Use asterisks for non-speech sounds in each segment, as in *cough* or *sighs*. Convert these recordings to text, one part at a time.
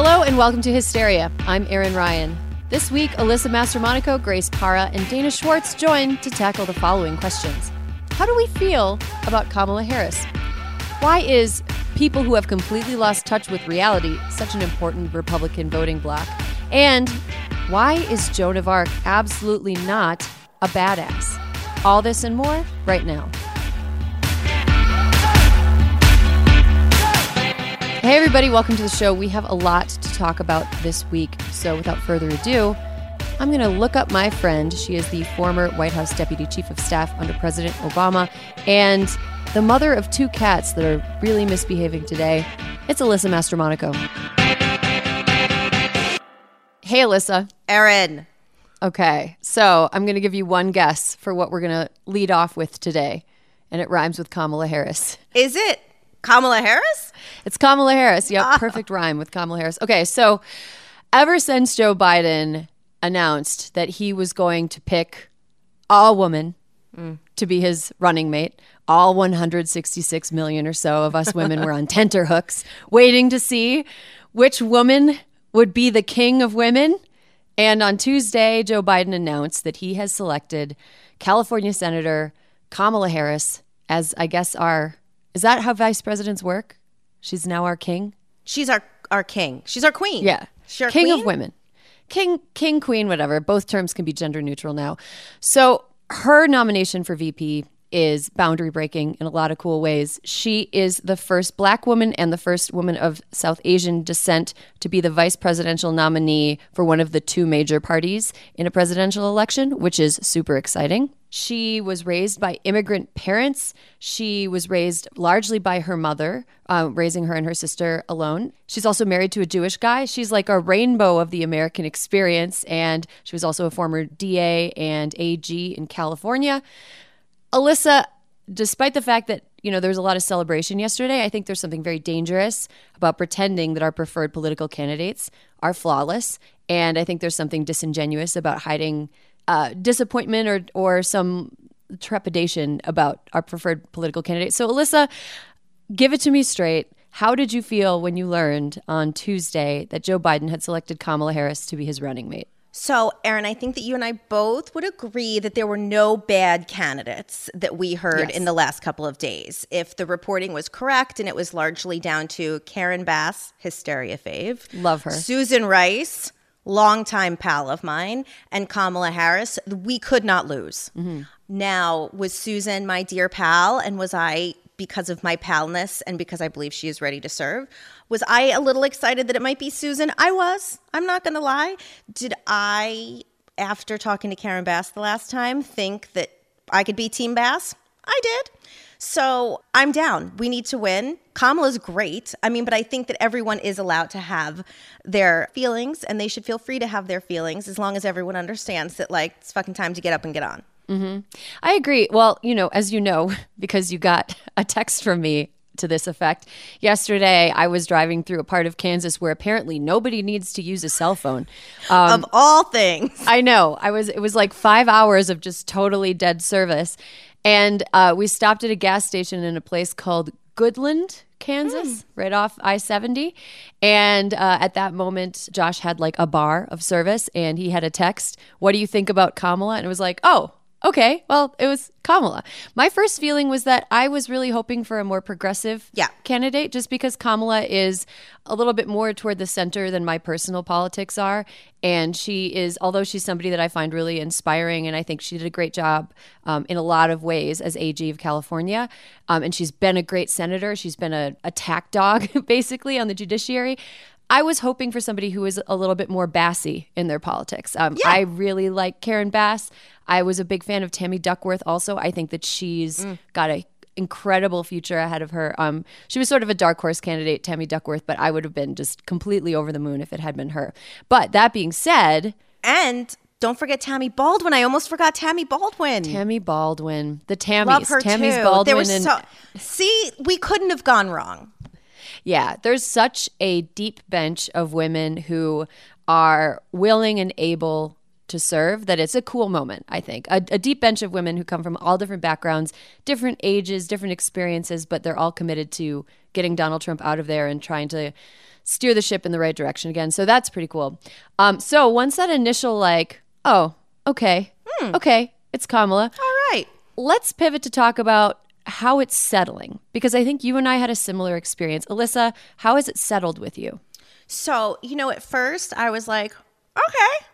Hello and welcome to Hysteria. I'm Erin Ryan. This week, Alyssa Mastromonaco, Grace Parra, and Dana Schwartz join to tackle the following questions. How do we feel about Kamala Harris? Why is people who have completely lost touch with reality such an important Republican voting bloc? And why is Joan of Arc absolutely not a badass? All this and more right now. Hey, everybody, welcome to the show. We have a lot to talk about this week. So, without further ado, I'm going to look up my friend. She is the former White House Deputy Chief of Staff under President Obama and the mother of two cats that are really misbehaving today. It's Alyssa Mastromonaco. Hey, Alyssa. Erin. Okay, so I'm going to give you one guess for what we're going to lead off with today, and it rhymes with Kamala Harris. Is it? Kamala Harris? It's Kamala Harris. Yep, oh. perfect rhyme with Kamala Harris. Okay, so ever since Joe Biden announced that he was going to pick a woman mm. to be his running mate, all 166 million or so of us women were on *laughs* tenterhooks waiting to see which woman would be the king of women. And on Tuesday, Joe Biden announced that he has selected California Senator Kamala Harris as, I guess, our is that how vice presidents work? She's now our king. She's our our king. She's our queen. Yeah, She's king queen? of women. King, king, queen, whatever. Both terms can be gender neutral now. So her nomination for VP is boundary breaking in a lot of cool ways. She is the first black woman and the first woman of South Asian descent to be the vice presidential nominee for one of the two major parties in a presidential election, which is super exciting. She was raised by immigrant parents. She was raised largely by her mother, uh, raising her and her sister alone. She's also married to a Jewish guy. She's like a rainbow of the American experience. And she was also a former DA and AG in California. Alyssa, despite the fact that you know there was a lot of celebration yesterday, I think there's something very dangerous about pretending that our preferred political candidates are flawless, and I think there's something disingenuous about hiding uh, disappointment or or some trepidation about our preferred political candidates. So, Alyssa, give it to me straight. How did you feel when you learned on Tuesday that Joe Biden had selected Kamala Harris to be his running mate? So, Erin, I think that you and I both would agree that there were no bad candidates that we heard yes. in the last couple of days. If the reporting was correct, and it was largely down to Karen Bass, hysteria fave, love her, Susan Rice, longtime pal of mine, and Kamala Harris, we could not lose. Mm-hmm. Now, was Susan my dear pal, and was I because of my palness and because I believe she is ready to serve? Was I a little excited that it might be Susan? I was. I'm not going to lie. Did I, after talking to Karen Bass the last time, think that I could be Team Bass? I did. So I'm down. We need to win. Kamala's great. I mean, but I think that everyone is allowed to have their feelings and they should feel free to have their feelings as long as everyone understands that, like, it's fucking time to get up and get on. Mm-hmm. I agree. Well, you know, as you know, *laughs* because you got a text from me to this effect, yesterday I was driving through a part of Kansas where apparently nobody needs to use a cell phone. Um, of all things. I know. I was. It was like five hours of just totally dead service, and uh, we stopped at a gas station in a place called Goodland, Kansas, right off I seventy. And uh, at that moment, Josh had like a bar of service, and he had a text. What do you think about Kamala? And it was like, oh. Okay, well, it was Kamala. My first feeling was that I was really hoping for a more progressive Yeah. candidate just because Kamala is a little bit more toward the center than my personal politics are. And she is, although she's somebody that I find really inspiring, and I think she did a great job um, in a lot of ways as AG of California. Um, and she's been a great senator. She's been a attack dog, *laughs* basically, on the judiciary. I was hoping for somebody who was a little bit more bassy in their politics. Um, I really like Karen Bass. I was a big fan of Tammy Duckworth also. I think that she's got a incredible future ahead of her. Um, she was sort of a dark horse candidate, Tammy Duckworth, but I would have been just completely over the moon if it had been her. But that being said, And don't forget Tammy Baldwin. I almost forgot Tammy Baldwin. Tammy Baldwin, the Tammys, Love her Tammy's too. Baldwin, there were and so see, we couldn't have gone wrong. Yeah, there's such a deep bench of women who are willing and able to serve that it's a cool moment, I think. A, a deep bench of women who come from all different backgrounds, different ages, different experiences, but they're all committed to getting Donald Trump out of there and trying to steer the ship in the right direction again. So that's pretty cool. Um, so once that initial, like, oh, okay, okay, it's Kamala All right. let's pivot to talk about how it's settling because I think you and I had a similar experience. Alyssa, how has it settled with you? So, you know, at first I was like, okay,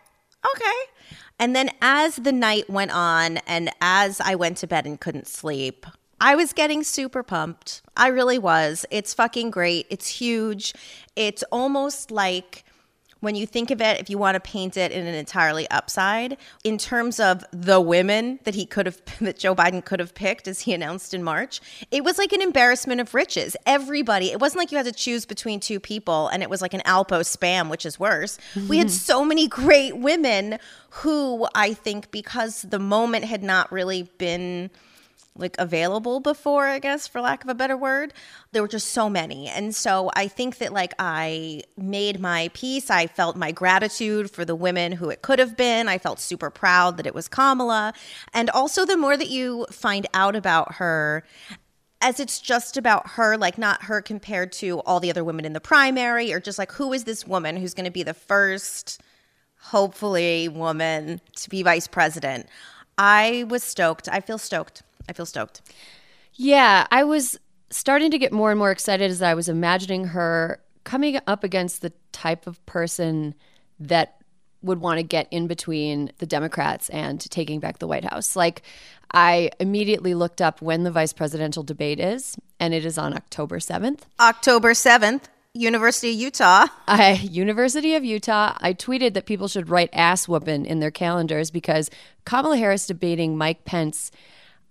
okay. And then as the night went on and as I went to bed and couldn't sleep, I was getting super pumped. I really was. It's fucking great. It's huge. It's almost like when you think of it, if you want to paint it in an entirely upside, in terms of the women that he could have, *laughs* that Joe Biden could have picked as he announced in March, it was like an embarrassment of riches. Everybody, it wasn't like you had to choose between two people and it was like an Alpo spam, which is worse. We had mm-hmm. so many great women who I think because the moment had not really been like available before, I guess, for lack of a better word. There were just so many. And so I think that like I made my peace. I felt my gratitude for the women who it could have been. I felt super proud that it was Kamala. And also, the more that you find out about her, as it's just about her, like not her compared to all the other women in the primary, or just like who is this woman who's going to be the first, hopefully, woman to be vice president. I was stoked. I feel stoked. I feel stoked. Yeah, I was starting to get more and more excited as I was imagining her coming up against the type of person that would want to get in between the Democrats and taking back the White House. Like, I immediately looked up when the vice presidential debate is, and it is on October 7th. October 7th, University of Utah. I, University of Utah, I tweeted that people should write ass whooping in their calendars because Kamala Harris debating Mike Pence.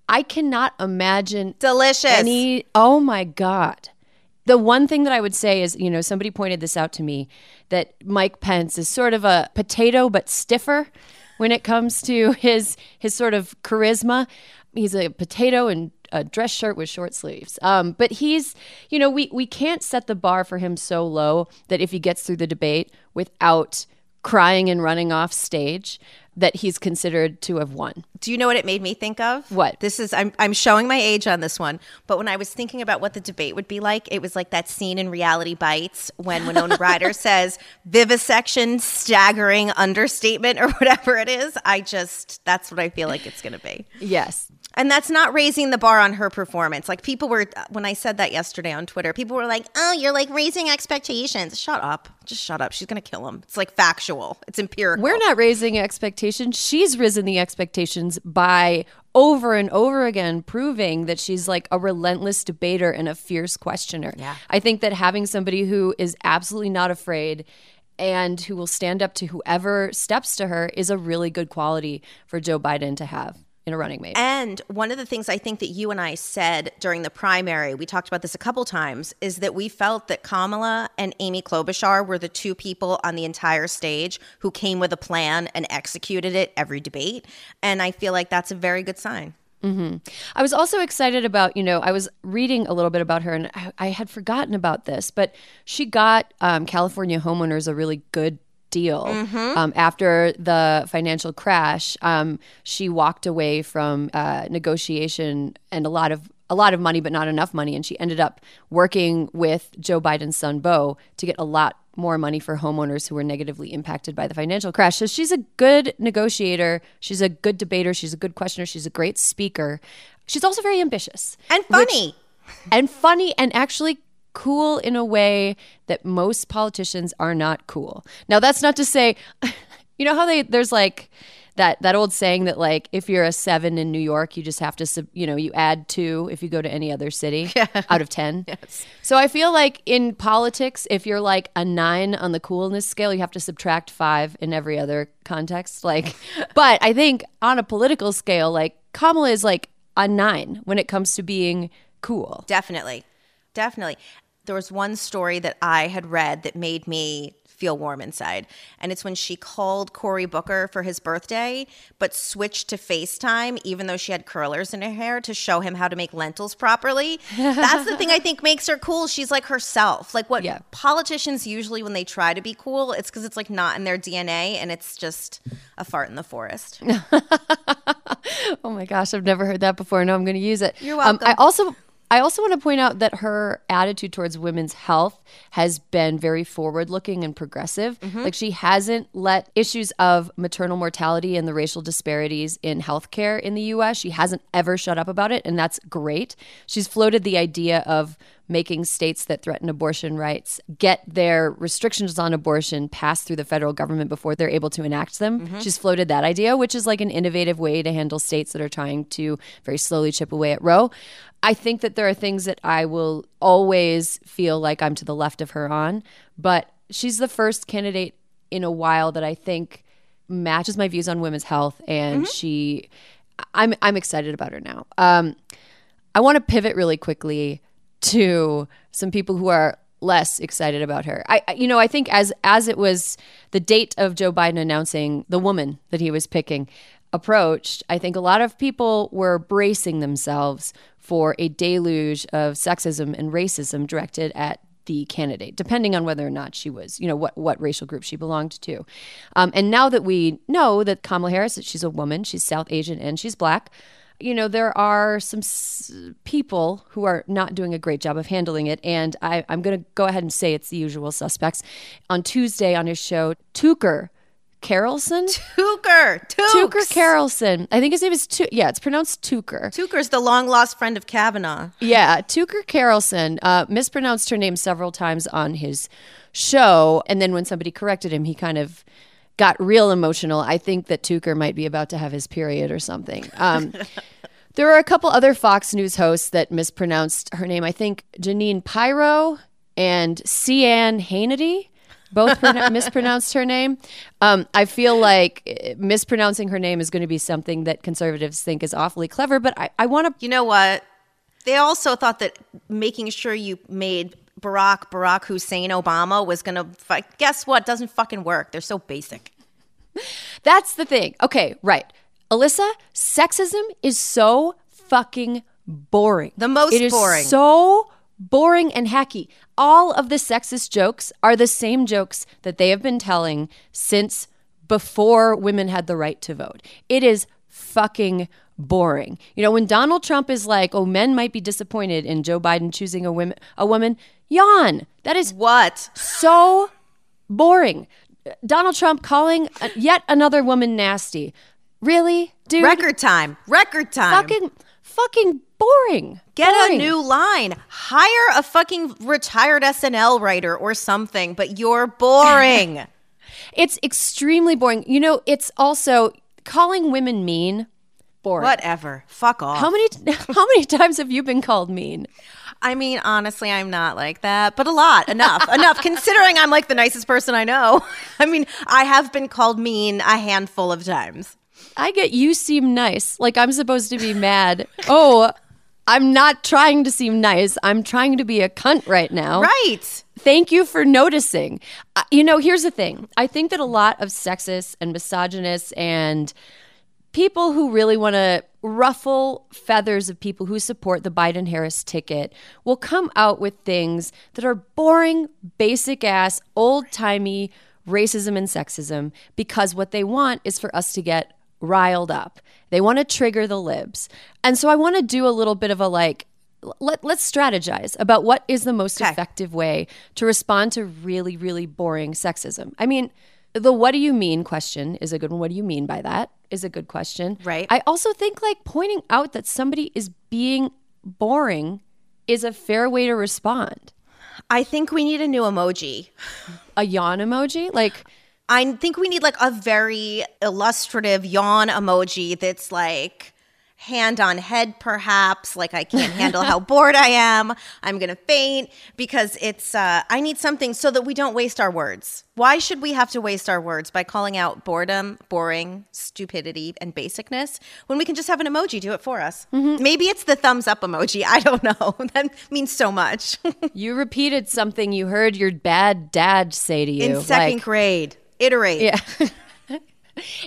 I cannot imagine Delicious. any. Oh my God. The one thing that I would say is, you know, somebody pointed this out to me that Mike Pence is sort of a potato but stiffer when it comes to *laughs* his his sort of charisma. He's a potato and a dress shirt with short sleeves. Um, but he's, you know, we we can't set the bar for him so low that if he gets through the debate without crying and running off stage, that he's considered to have won. Do you know what it made me think of? What? This is I'm I'm showing my age on this one, but when I was thinking about what the debate would be like, it was like that scene in Reality Bites when Winona *laughs* Ryder says vivisection, staggering understatement *laughs* or whatever it is. I just that's what I feel like it's going to be. Yes. And that's not raising the bar on her performance. Like people were when I said that yesterday on Twitter, people were like, "Oh, you're like raising expectations." Shut up. Just shut up. She's going to kill him. It's like factual. It's empirical. We're not raising expectations. She's risen the expectations by over and over again proving that she's like a relentless debater and a fierce questioner. Yeah. I think that having somebody who is absolutely not afraid and who will stand up to whoever steps to her is a really good quality for Joe Biden to have. In a running mate. And one of the things I think that you and I said during the primary, we talked about this a couple times, is that we felt that Kamala and Amy Klobuchar were the two people on the entire stage who came with a plan and executed it every debate. And I feel like that's a very good sign. Mm-hmm. I was also excited about, you know, I was reading a little bit about her and I, I had forgotten about this, but she got um, California homeowners a really good deal. Mm-hmm. Um, after the financial crash, um, she walked away from uh, negotiation and a lot of a lot of money, but not enough money, and she ended up working with Joe Biden's son Beau to get a lot more money for homeowners who were negatively impacted by the financial crash. So she's a good negotiator. She's a good debater. She's a good questioner. She's a great speaker. She's also very ambitious and funny. Which, and funny and actually cool in a way that most politicians are not cool. Now that's not to say *laughs* you know how they there's like that that old saying that like if you're a seven in New York, you just have to you know you add two if you go to any other city *laughs* yeah. out of ten. *laughs* Yes. So I feel like in politics, if you're like a nine on the coolness scale, you have to subtract five in every other context. Like, but I think on a political scale, like Kamala is like a nine when it comes to being cool. Definitely, definitely. There was one story that I had read that made me feel warm inside. And it's when she called Cory Booker for his birthday, but switched to FaceTime, even though she had curlers in her hair, to show him how to make lentils properly. That's the thing I think makes her cool. She's like herself. Like what yeah. politicians usually, when they try to be cool, it's because it's like not in their DNA and it's just a fart in the forest. *laughs* oh my gosh, I've never heard that before. No, I'm going to use it. You're welcome. Um, I also I also want to point out that her attitude towards women's health has been very forward looking and progressive. Mm-hmm. Like she hasn't let issues of maternal mortality and the racial disparities in healthcare in the US, she hasn't ever shut up about it. And that's great. She's floated the idea of making states that threaten abortion rights get their restrictions on abortion passed through the federal government before they're able to enact them. Mm-hmm. She's floated that idea, which is like an innovative way to handle states that are trying to very slowly chip away at Roe. I think that there are things that I will always feel like I'm to the left of her on, but she's the first candidate in a while that I think matches my views on women's health, and mm-hmm. she, I'm I'm excited about her now. Um, I want to pivot really quickly to some people who are less excited about her. I you know, I think as as it was the date of Joe Biden announcing the woman that he was picking approached, I think a lot of people were bracing themselves for a deluge of sexism and racism directed at the candidate, depending on whether or not she was, you know, what what racial group she belonged to. Um, and now that we know that Kamala Harris, she's a woman, she's South Asian, and she's black. You know, there are some s- people who are not doing a great job of handling it. And I, I'm going to go ahead and say it's the usual suspects. On Tuesday on his show, Tucker Carlson? Tucker. Tucker Carlson. I think his name is Tu- yeah, it's pronounced Tucker. Tucker's the long lost friend of Kavanaugh. Yeah, Tucker Carlson uh, mispronounced her name several times on his show, and then when somebody corrected him, he kind of got real emotional. I think that Tucker might be about to have his period or something. Um, *laughs* there are a couple other Fox News hosts that mispronounced her name. I think Jeanine Pirro and Sean Hannity both *laughs* mispronounced her name. Um, I feel like eh, mispronouncing her name is going to be something that conservatives think is awfully clever. But I, I want to. You know what? They also thought that making sure you made Barack Barack Hussein Obama was going to. Guess what? Doesn't fucking work. They're so basic. *laughs* That's the thing. Okay, right. Alyssa, sexism is so fucking boring. The most it boring. so boring and hacky. All of the sexist jokes are the same jokes that they have been telling since before women had the right to vote. It is fucking boring. You know, when Donald Trump is like, "Oh, men might be disappointed in Joe Biden choosing a woman," a woman, yawn. That is what so boring. Donald Trump calling uh, yet another woman nasty. Really, dude? Record time. Record time. Fucking, fucking boring. Get boring. a new line. Hire a fucking retired SNL writer or something, but you're boring. *laughs* it's extremely boring. You know, it's also calling women mean. Whatever. Fuck off. How many *laughs* how many times have you been called mean? I mean, honestly, I'm not like that, but a lot, enough, *laughs* enough. Considering I'm like the nicest person I know. *laughs* I mean, I have been called mean a handful of times. I get you seem nice. Like I'm supposed to be mad. Oh, I'm not trying to seem nice. I'm trying to be a cunt right now. Right. Thank you for noticing. Uh, you know, here's the thing. I think that a lot of sexists and misogynists and people who really want to ruffle feathers of people who support the Biden Harris ticket will come out with things that are boring, basic ass, old timey racism and sexism because what they want is for us to get riled up. They want to trigger the libs. And so I want to do a little bit of a like, let, let's strategize about what is the most Okay. effective way to respond to really, really boring sexism. I mean, the what do you mean question is a good one. What do you mean by that is a good question. Right. I also think like pointing out that somebody is being boring is a fair way to respond. I think we need a new emoji. A yawn emoji? Like, I think we need like a very illustrative yawn emoji that's like hand on head, perhaps. Like I can't handle how bored I am. I'm gonna faint because it's. Uh, I need something so that we don't waste our words. Why should we have to waste our words by calling out boredom, boring, stupidity, and basicness when we can just have an emoji do it for us? Maybe it's the thumbs up emoji. I don't know. *laughs* that means so much. *laughs* you repeated something you heard your bad dad say to you. In second like, grade, iterate. Yeah. *laughs*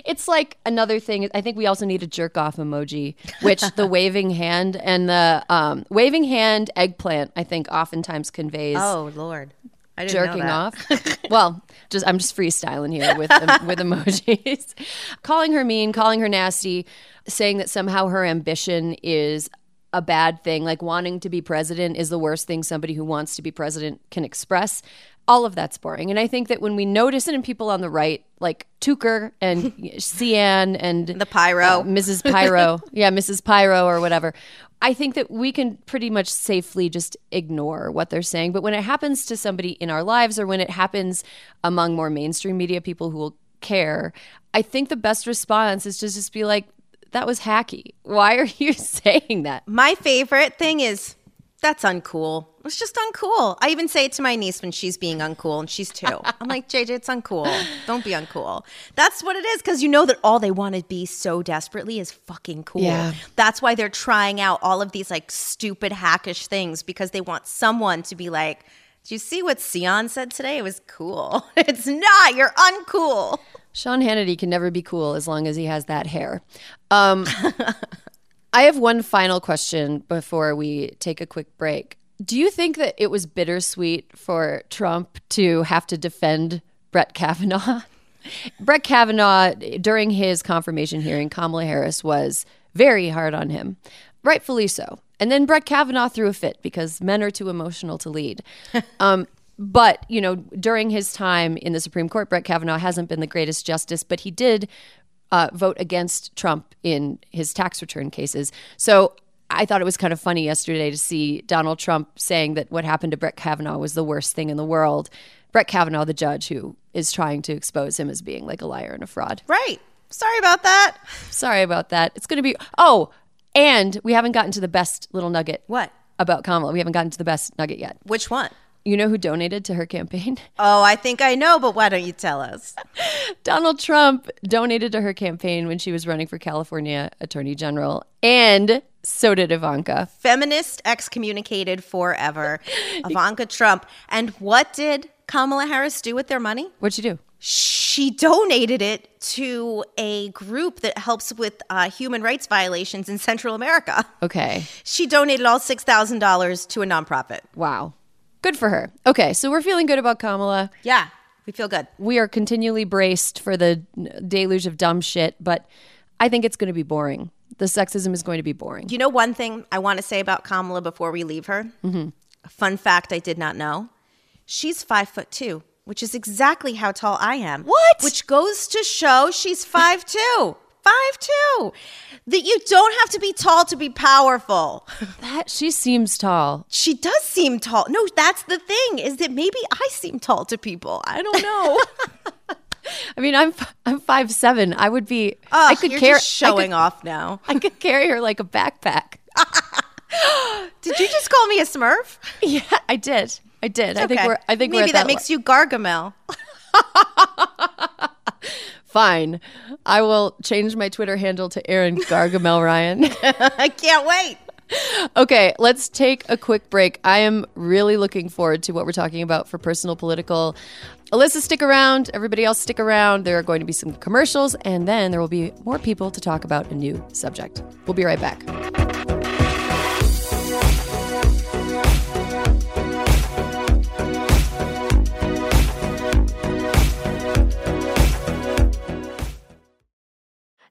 It's like another thing. I think we also need a jerk off emoji, which the *laughs* waving hand and the um, waving hand eggplant, I think, oftentimes conveys Oh Lord, I didn't know jerking off. *laughs* well, just I'm just freestyling here with em- *laughs* with emojis. calling her mean, calling her nasty, saying that somehow her ambition is a bad thing, like wanting to be president is the worst thing somebody who wants to be president can express. All of that's boring. And I think that when we notice it in people on the right, like Tucker and *laughs* Sean and The Pirro. uh, Mrs. Pirro, *laughs* yeah, Mrs. Pirro or whatever. I think that we can pretty much safely just ignore what they're saying. But when it happens to somebody in our lives or when it happens among more mainstream media people who will care, I think the best response is to just be like, that was hacky. Why are you *laughs* saying that? My favorite thing is that's uncool. It's just uncool. I even say it to my niece when she's being uncool and she's two. I'm like, *laughs* JJ, it's uncool. Don't be uncool. That's what it is because you know that all they want to be so desperately is fucking cool. Yeah. That's why they're trying out all of these like stupid hackish things because they want someone to be like, do you see what Sean said today? It was cool. *laughs* It's not. You're uncool. Sean Hannity can never be cool as long as he has that hair. Um, *laughs* I have one final question before we take a quick break. Do you think that it was bittersweet for Trump to have to defend Brett Kavanaugh? *laughs* Brett Kavanaugh, during his confirmation hearing, Kamala Harris was very hard on him, rightfully so. And then Brett Kavanaugh threw a fit because men are too emotional to lead. *laughs* Um, but, you know, during his time in the Supreme Court, Brett Kavanaugh hasn't been the greatest justice, but he did uh, vote against Trump in his tax return cases. So I thought it was kind of funny yesterday to see Donald Trump saying that what happened to Brett Kavanaugh was the worst thing in the world. Brett Kavanaugh, the judge who is trying to expose him as being like a liar and a fraud. Right. Sorry about that. Sorry about that. It's going to be. Oh, and we haven't gotten to the best little nugget. What? About Kamala. We haven't gotten to the best nugget yet. Which one? You know who donated to her campaign? *laughs* Oh, I think I know, but why don't you tell us? Donald Trump donated to her campaign when she was running for California Attorney General, and so did Ivanka. Feminist excommunicated forever. *laughs* Ivanka Trump. And what did Kamala Harris do with their money? What'd she do? She donated it to a group that helps with uh, human rights violations in Central America. Okay. She donated all $6,000 to a nonprofit. Wow. Good for her. Okay, so we're feeling good about Kamala. Yeah, we feel good. We are continually braced for the deluge of dumb shit, but I think it's going to be boring. The sexism is going to be boring. You know one thing I want to say about Kamala before we leave her? Mm-hmm. A fun fact I did not know. She's five foot two, which is exactly how tall I am. What? Which goes to show she's five two. Five two. That you don't have to be tall to be powerful. That she seems tall. She does seem tall. No, that's the thing, is that maybe I seem tall to people. I don't know. *laughs* I mean, I'm I'm five seven. I would be. Ugh, I could carry. showing off now. I could carry her like a backpack. *gasps* Did you just call me a Smurf? *laughs* Yeah, I did. I did. I think Okay. we're. I think we're maybe that, that makes you Gargamel. *laughs* Fine. I will change my Twitter handle to Erin Gargamel Ryan. *laughs* I can't wait. Okay, let's take a quick break. I am really looking forward to what we're talking about for personal political. Alyssa, stick around. Everybody else, stick around. There are going to be some commercials, and then there will be more people to talk about a new subject. We'll be right back.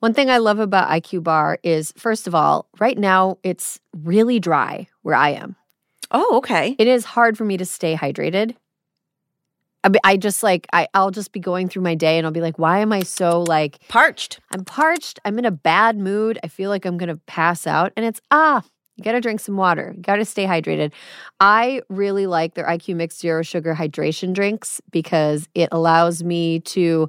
One thing I love about IQ Bar is, first of all, right now it's really dry where I am. Oh, okay. It is hard for me to stay hydrated. I, I just like, I, I'll just be going through my day and I'll be like, why am I so like, Parched. I'm parched. I'm in a bad mood. I feel like I'm going to pass out. And it's, ah, you got to drink some water. You got to stay hydrated. I really like their IQ Mix Zero Sugar Hydration drinks because it allows me to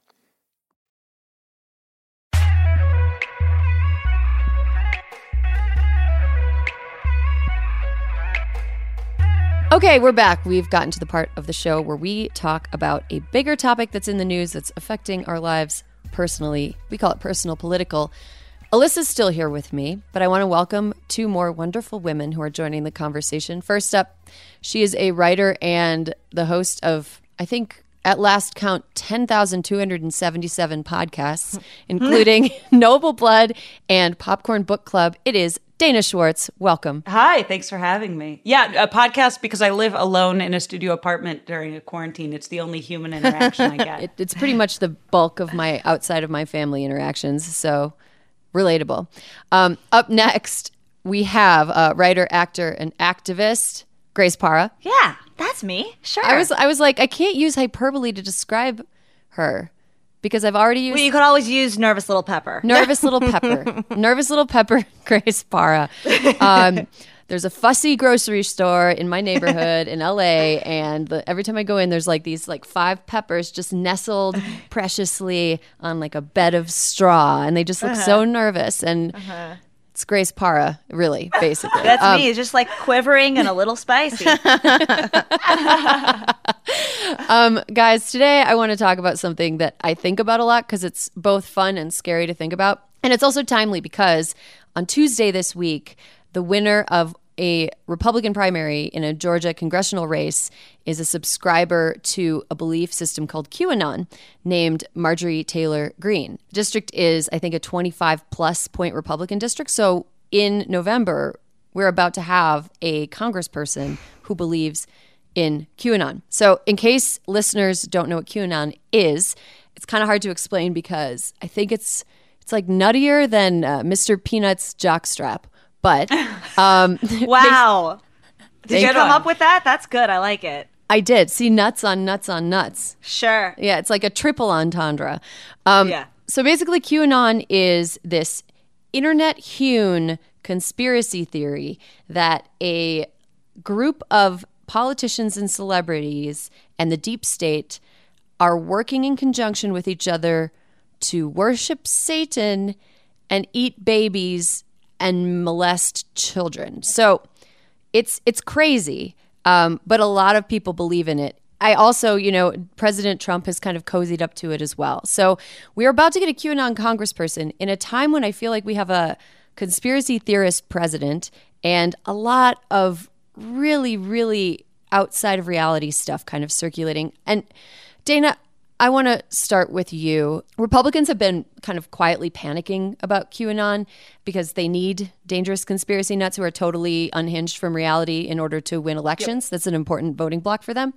Okay, we're back. We've gotten to the part of the show where we talk about a bigger topic that's in the news that's affecting our lives personally. We call it personal political. Alyssa's still here with me, but I want to welcome two more wonderful women who are joining the conversation. First up, she is a writer and the host of, I think, at last count, 10,277 podcasts, *laughs* including *laughs* Noble Blood and Popcorn Book Club. It is Dana Schwartz. Welcome. Hi, thanks for having me. Yeah, a podcast because I live alone in a studio apartment during a quarantine. It's the only human interaction I *laughs* get. It, it's pretty much the bulk of my outside of my family interactions. So relatable. Um, up next, we have uh, writer, actor, and activist Grace Parra. Yeah, that's me. Sure. I was I was like, I can't use hyperbole to describe her because I've already used well, you could always use nervous little pepper. nervous little pepper, *laughs* nervous little pepper, *laughs* Grace Parra. Um, there's a fussy grocery store in my neighborhood in LA, and the, every time I go in, there's like these like five peppers just nestled preciously on like a bed of straw, and they just look so nervous. And it's Grace Parra, really, basically. That's Um, me. It's just like quivering and a little spicy. *laughs* Um, guys, today I want to talk about something that I think about a lot because it's both fun and scary to think about. And it's also timely because on Tuesday this week, the winner of a Republican primary in a Georgia congressional race is a subscriber to a belief system called QAnon named Marjorie Taylor Greene. District is, I think, a 25 plus point Republican district. So in November, we're about to have a congressperson who believes in QAnon. So, in case listeners don't know what QAnon is, it's kind of hard to explain because I think it's it's like nuttier than uh, Mr. Peanut's jockstrap. But *laughs* um, *laughs* wow. Did you come up with that? That's good. I like it. I did see nuts on nuts on nuts. Sure. Yeah, it's like a triple entendre. Um, Yeah. So basically, QAnon is this internet hewn conspiracy theory that a group of politicians and celebrities and the deep state are working in conjunction with each other to worship Satan and eat babies and molest children. So it's it's crazy, um, but a lot of people believe in it. I also, you know, President Trump has kind of cozied up to it as well. So we're about to get a QAnon congressperson in a time when I feel like we have a conspiracy theorist president and a lot of really, really outside of reality stuff kind of circulating. And Dana, I want to start with you. Republicans have been kind of quietly panicking about QAnon because they need dangerous conspiracy nuts who are totally unhinged from reality in order to win elections. That's an important voting block for them.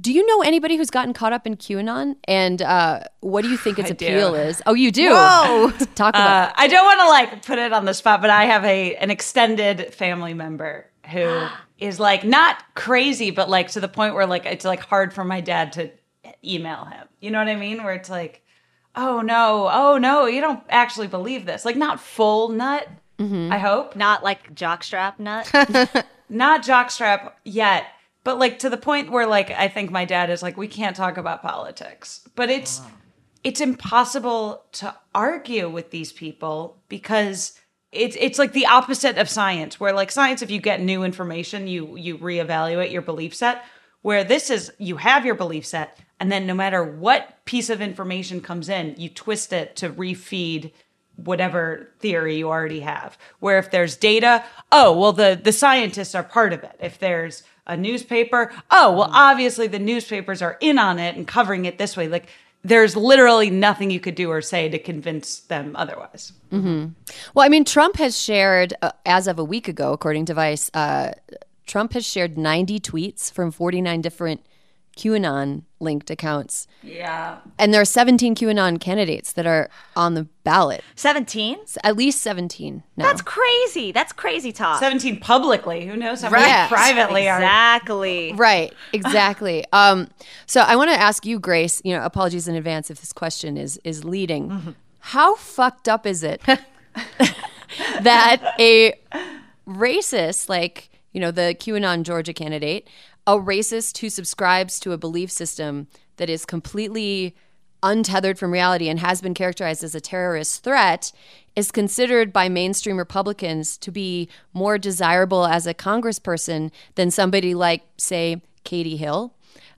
Do you know anybody who's gotten caught up in QAnon? And uh, what do you think its *sighs* I do. appeal is? Oh, you do? Whoa. *laughs* Talk about Uh, I don't want to like put it on the spot, but I have a an extended family member who *gasps* is like not crazy, but like to the point where like it's like hard for my dad to email him. You know what I mean? Where it's like, oh no, oh no, you don't actually believe this. Like not full nut. Mm-hmm. I hope Not like jockstrap nut. *laughs* not jockstrap yet, but like to the point where like I think my dad is like, we can't talk about politics. But it's it's impossible to argue with these people because it's it's like the opposite of science, where like science, if you get new information, you you reevaluate your belief set. Where this is you have your belief set, and then no matter what piece of information comes in, you twist it to refeed whatever theory you already have. Where if there's data, oh, well, the, the scientists are part of it. If there's a newspaper, oh, well, obviously the newspapers are in on it and covering it this way. Like, there's literally nothing you could do or say to convince them otherwise. Well, I mean, Trump has shared, uh, as of a week ago, according to Vice, uh, Trump has shared 90 tweets from 49 different QAnon linked accounts. Yeah. And there are 17 QAnon candidates that are on the ballot. 17? At least 17 now. That's crazy. That's crazy talk. 17 publicly. Who knows how many Right. privately are. Exactly. Right, exactly. *laughs* um, so I want to ask you, Grace. You know, apologies in advance if this question is is leading. How fucked up is it *laughs* that a racist, like you know the QAnon Georgia candidate, a racist who subscribes to a belief system that is completely untethered from reality and has been characterized as a terrorist threat is considered by mainstream Republicans to be more desirable as a congressperson than somebody like, say, Katie Hill.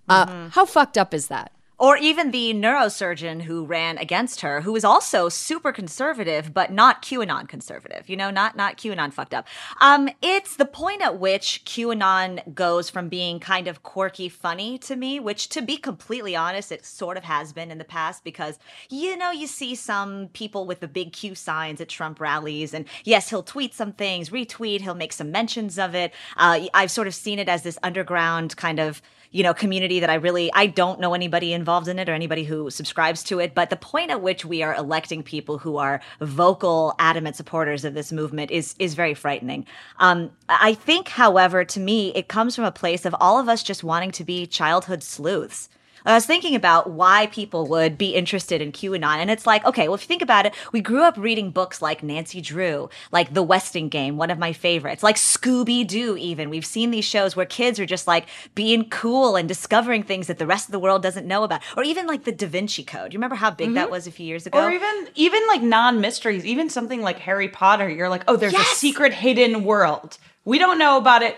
Uh, how fucked up is that? Or even the neurosurgeon who ran against her, who is also super conservative, but not QAnon conservative. You know, not not QAnon fucked up. Um, it's the point at which QAnon goes from being kind of quirky, funny to me, which, to be completely honest, it sort of has been in the past because you know you see some people with the big Q signs at Trump rallies, and yes, he'll tweet some things, retweet, he'll make some mentions of it. Uh, I've sort of seen it as this underground kind of you know community that i really i don't know anybody involved in it or anybody who subscribes to it but the point at which we are electing people who are vocal adamant supporters of this movement is is very frightening. Um, i think however to me it comes from a place of all of us just wanting to be childhood sleuths I was thinking about why people would be interested in QAnon. And it's like, okay, well, if you think about it, we grew up reading books like Nancy Drew, like The Westing Game, one of my favorites, like Scooby Doo, even. We've seen these shows where kids are just like being cool and discovering things that the rest of the world doesn't know about. Or even like The Da Vinci Code. You remember how big that mm-hmm. was a few years ago? Or even even like non-mysteries, even something like Harry Potter, you're like, "Oh, there's a secret hidden world. We don't know about it,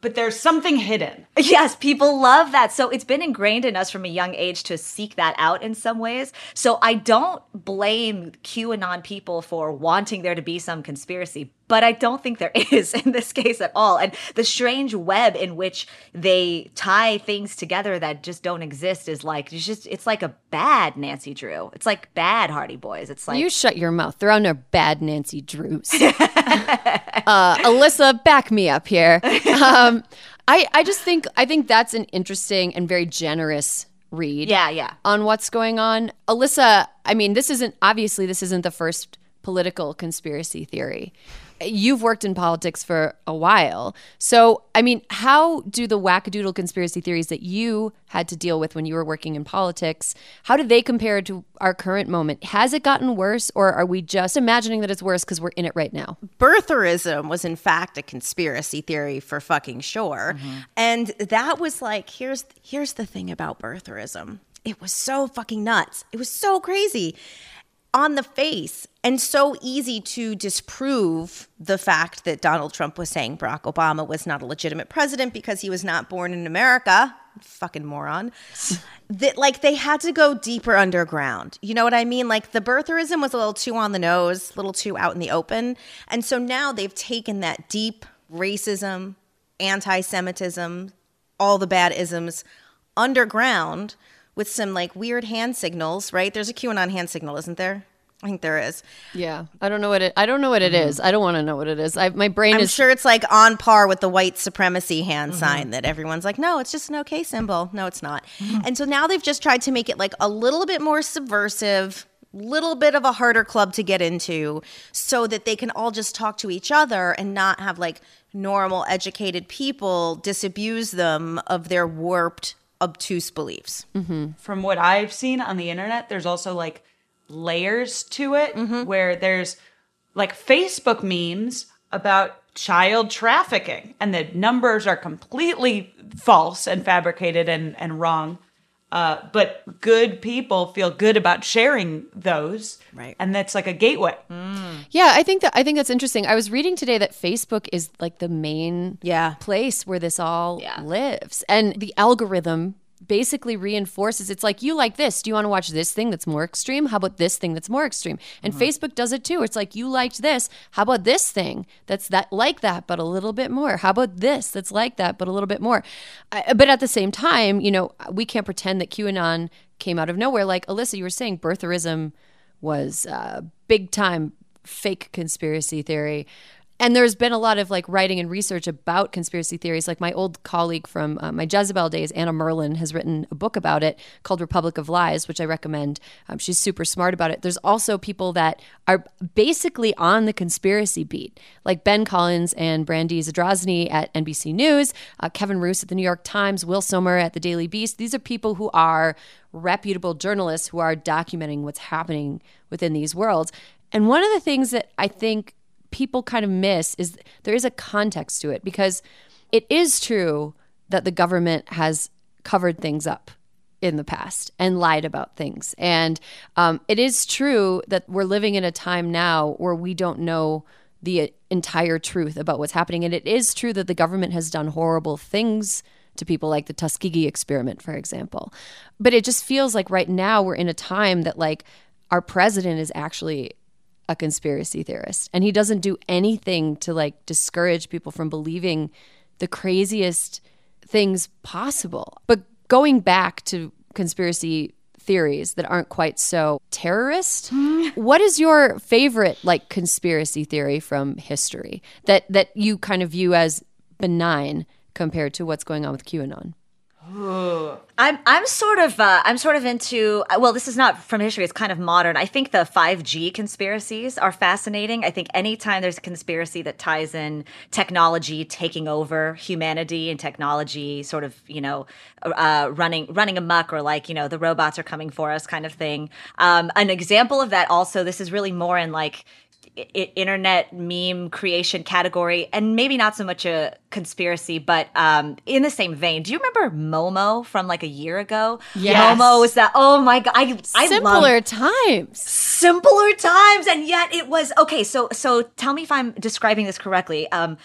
but there's something hidden." Yes, people love that. So it's been ingrained in us from a young age to seek that out in some ways. So I don't blame QAnon people for wanting there to be some conspiracy, but I don't think there *laughs* is in this case at all. And the strange web in which they tie things together that just don't exist is like it's just it's like a bad Nancy Drew. It's like bad Hardy Boys. It's like You shut your mouth. There are no bad Nancy Drews. *laughs* *laughs* uh, Alyssa, back me up here. Um, I, I just think I think that's an interesting and very generous read. yeah, yeah. On what's going on, Alyssa. I mean, this isn't obviously this isn't the first political conspiracy theory. You've worked in politics for a while. So, I mean, how do the wackadoodle conspiracy theories that you had to deal with when you were working in politics, how do they compare to our current moment? Has it gotten worse or are we just imagining that it's worse because we're in it right now? birtherism was in fact a conspiracy theory for fucking sure. Mm-hmm. And that was like here's here's the thing about birtherism. It was so fucking nuts. It was so crazy on the face and so easy to disprove the fact that Donald Trump was saying Barack Obama was not a legitimate president because he was not born in America. Fucking moron. *laughs* that like they had to go deeper underground. You know what I mean? Like the birtherism was a little too on the nose, a little too out in the open. And so now they've taken that deep racism, anti Semitism, all the bad isms underground with some like weird hand signals, right? There's a QAnon hand signal, isn't there? I think there is. Yeah. I don't know what it I don't know what it is. Mm-hmm. I don't want to know what it is. I, my brain I'm is sure it's like on par with the white supremacy hand mm-hmm. sign that everyone's like, no, it's just an okay symbol. No, it's not. Mm-hmm. And so now they've just tried to make it like a little bit more subversive, little bit of a harder club to get into so that they can all just talk to each other and not have like normal educated people disabuse them of their warped obtuse beliefs. Mm-hmm. from what I've seen on the internet, there's also like layers to it mm-hmm. where there's like Facebook memes about child trafficking and the numbers are completely false and fabricated and, and wrong. Uh, but good people feel good about sharing those. Right. And that's like a gateway. Yeah, I think that I think that's interesting. I was reading today that Facebook is like the main Yeah. place where this all Yeah. lives. And the algorithm basically reinforces it's like you like this do you want to watch this thing that's more extreme? How about this thing that's more extreme? And facebook does it too it's like you liked this how about this thing that's that like that but a little bit more? How about this that's like that but a little bit more? I, but at the same time you know we can't pretend that qanon came out of nowhere. Like alyssa you were saying birtherism was uh, big time fake conspiracy theory. And there's been a lot of like writing and research about conspiracy theories. Like my old colleague from uh, my Jezebel days, Anna Merlan, has written a book about it called Republic of Lies, which I recommend. Um, she's super smart about it. There's also people that are basically on the conspiracy beat, like Ben Collins and Brandy Zadrozny at NBC News, uh, Kevin Roose at the New York Times, Will Sommer at the Daily Beast. These are people who are reputable journalists who are documenting what's happening within these worlds. And one of the things that I think people kind of miss is there is a context to it because it is true that the government has covered things up in the past and lied about things. And um, it is true that we're living in a time now where we don't know the entire truth about what's happening. And it is true that the government has done horrible things to people like the Tuskegee experiment, for example. But it just feels like right now we're in a time that like our president is actually a conspiracy theorist and he doesn't do anything to like discourage people from believing the craziest things possible. But going back to conspiracy theories that aren't quite so terrorist, *laughs* what is your favorite like conspiracy theory from history that that you kind of view as benign compared to what's going on with QAnon? I'm I'm sort of uh, I'm sort of into well this is not from history it's kind of modern. I think the 5G conspiracies are fascinating. I think anytime there's a conspiracy that ties in technology taking over humanity and technology sort of you know uh, running running amok or like you know the robots are coming for us kind of thing. Um, an example of that also this is really more in like internet meme creation category and maybe not so much a conspiracy but um in the same vein do you remember momo from like a year ago Yes. momo was that oh my god i, I Simpler times. simpler times and yet it was okay so so tell me if i'm describing this correctly um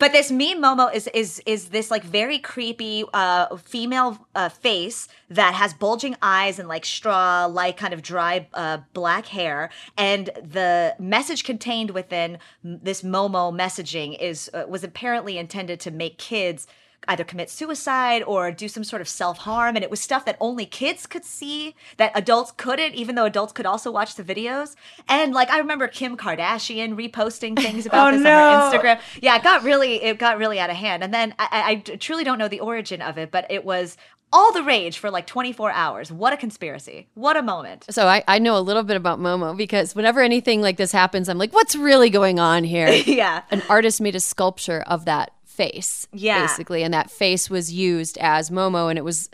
but this meme momo is is is this like very creepy uh female uh, face that has bulging eyes and like straw like kind of dry uh, black hair. And the message contained within this momo messaging is uh, was apparently intended to make kids either commit suicide or do some sort of self-harm and it was stuff that only kids could see that adults couldn't even though adults could also watch the videos and like i remember kim kardashian reposting things about *laughs* Oh, this no. on her instagram yeah it got really it got really out of hand and then I, I I truly don't know the origin of it but it was all the rage for like 24 hours. What a conspiracy. What a moment. So I, I know a little bit about Momo because whenever anything like this happens, I'm like, what's really going on here? *laughs* yeah. An artist made a sculpture of that face, Yeah. basically, and that face was used as Momo, and it was.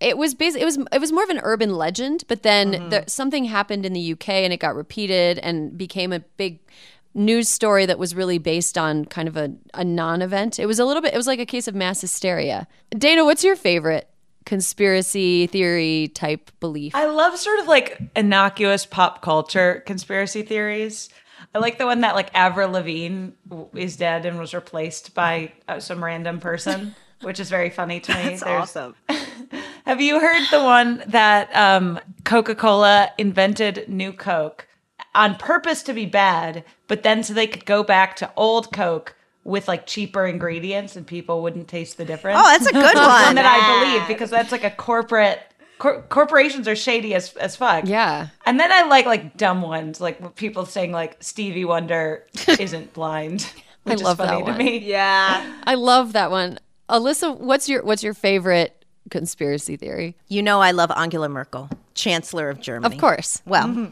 It was basically it was it was more of an urban legend, but then mm-hmm. the, something happened in the UK and it got repeated and became a big news story that was really based on kind of a, a non-event. It was a little bit it was like a case of mass hysteria. Dana, what's your favorite conspiracy theory type belief? I love sort of like innocuous pop culture conspiracy theories. I like the one that like Avril Lavigne is dead and was replaced by uh, some random person, *laughs* which is very funny to me. That's awesome. *laughs* Have you heard the one that um, Coca Cola invented new Coke on purpose to be bad, but then so they could go back to old Coke with like cheaper ingredients and people wouldn't taste the difference? Oh, that's a good *laughs* one one. that I believe because that's like a corporate. Cor- corporations are shady as as fuck. Yeah. And then I like like dumb ones, like people saying like Stevie Wonder *laughs* isn't blind, which love is that funny to one. me. Yeah. I love that one. Alyssa, what's your what's your favorite conspiracy theory? You know I love Angela Merkel, Chancellor of Germany. Of course. Well, mm-hmm.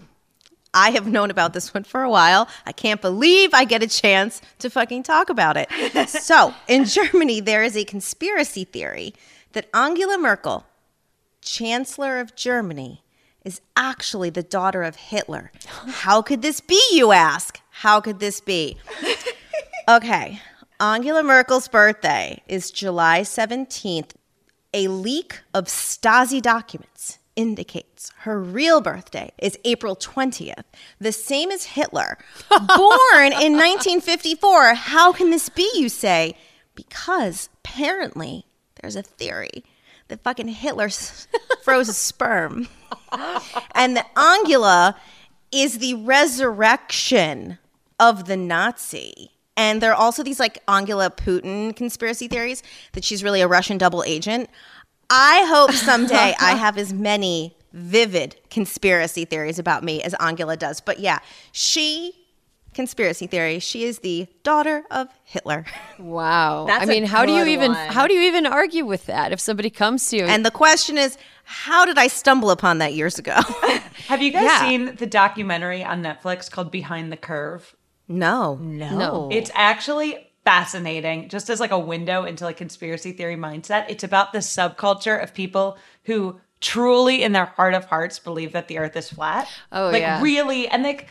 I have known about this one for a while. I can't believe I get a chance to fucking talk about it. *laughs* so, in Germany, there is a conspiracy theory that Angela Merkel, Chancellor of Germany, is actually the daughter of Hitler. How could this be, you ask? How could this be? *laughs* Okay. Angela Merkel's birthday is July 17th. A leak of Stasi documents indicates her real birthday is April 20th, the same as Hitler. *laughs* Born in 1954. How can this be, you say? Because apparently there's a theory that fucking Hitler *laughs* froze sperm and the Angela is the resurrection of the Nazi. And there are also these like Angela Putin conspiracy theories that she's really a Russian double agent. I hope someday *laughs* I have as many vivid conspiracy theories about me as Angela does. But yeah, she conspiracy theory, she is the daughter of Hitler. *laughs* Wow. That's I mean, how do you even one. how do you even argue with that if somebody comes to you And the question is, how did I stumble upon that years ago? *laughs* Have you guys Yeah. seen the documentary on Netflix called Behind the Curve? no. No. It's actually fascinating, just as like a window into like conspiracy theory mindset. It's about the subculture of people who truly, in their heart of hearts, believe that the Earth is flat. Oh, like yeah. really, and like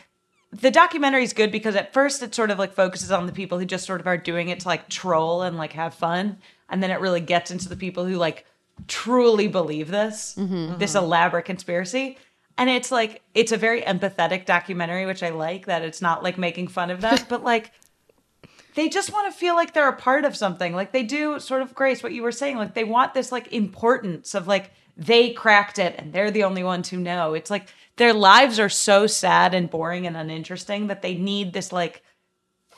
the documentary is good because at first it sort of like focuses on the people who just sort of are doing it to like troll and like have fun, and then it really gets into the people who like truly believe this mm-hmm. this mm-hmm. elaborate conspiracy. And it's like it's a very empathetic documentary, which I like that it's not like making fun of them, *laughs* but like they just want to feel like they're a part of something. Like they do sort of Grace, what you were saying, like they want this like importance of like they cracked it and they're the only ones who know. It's like their lives are so sad and boring and uninteresting that they need this like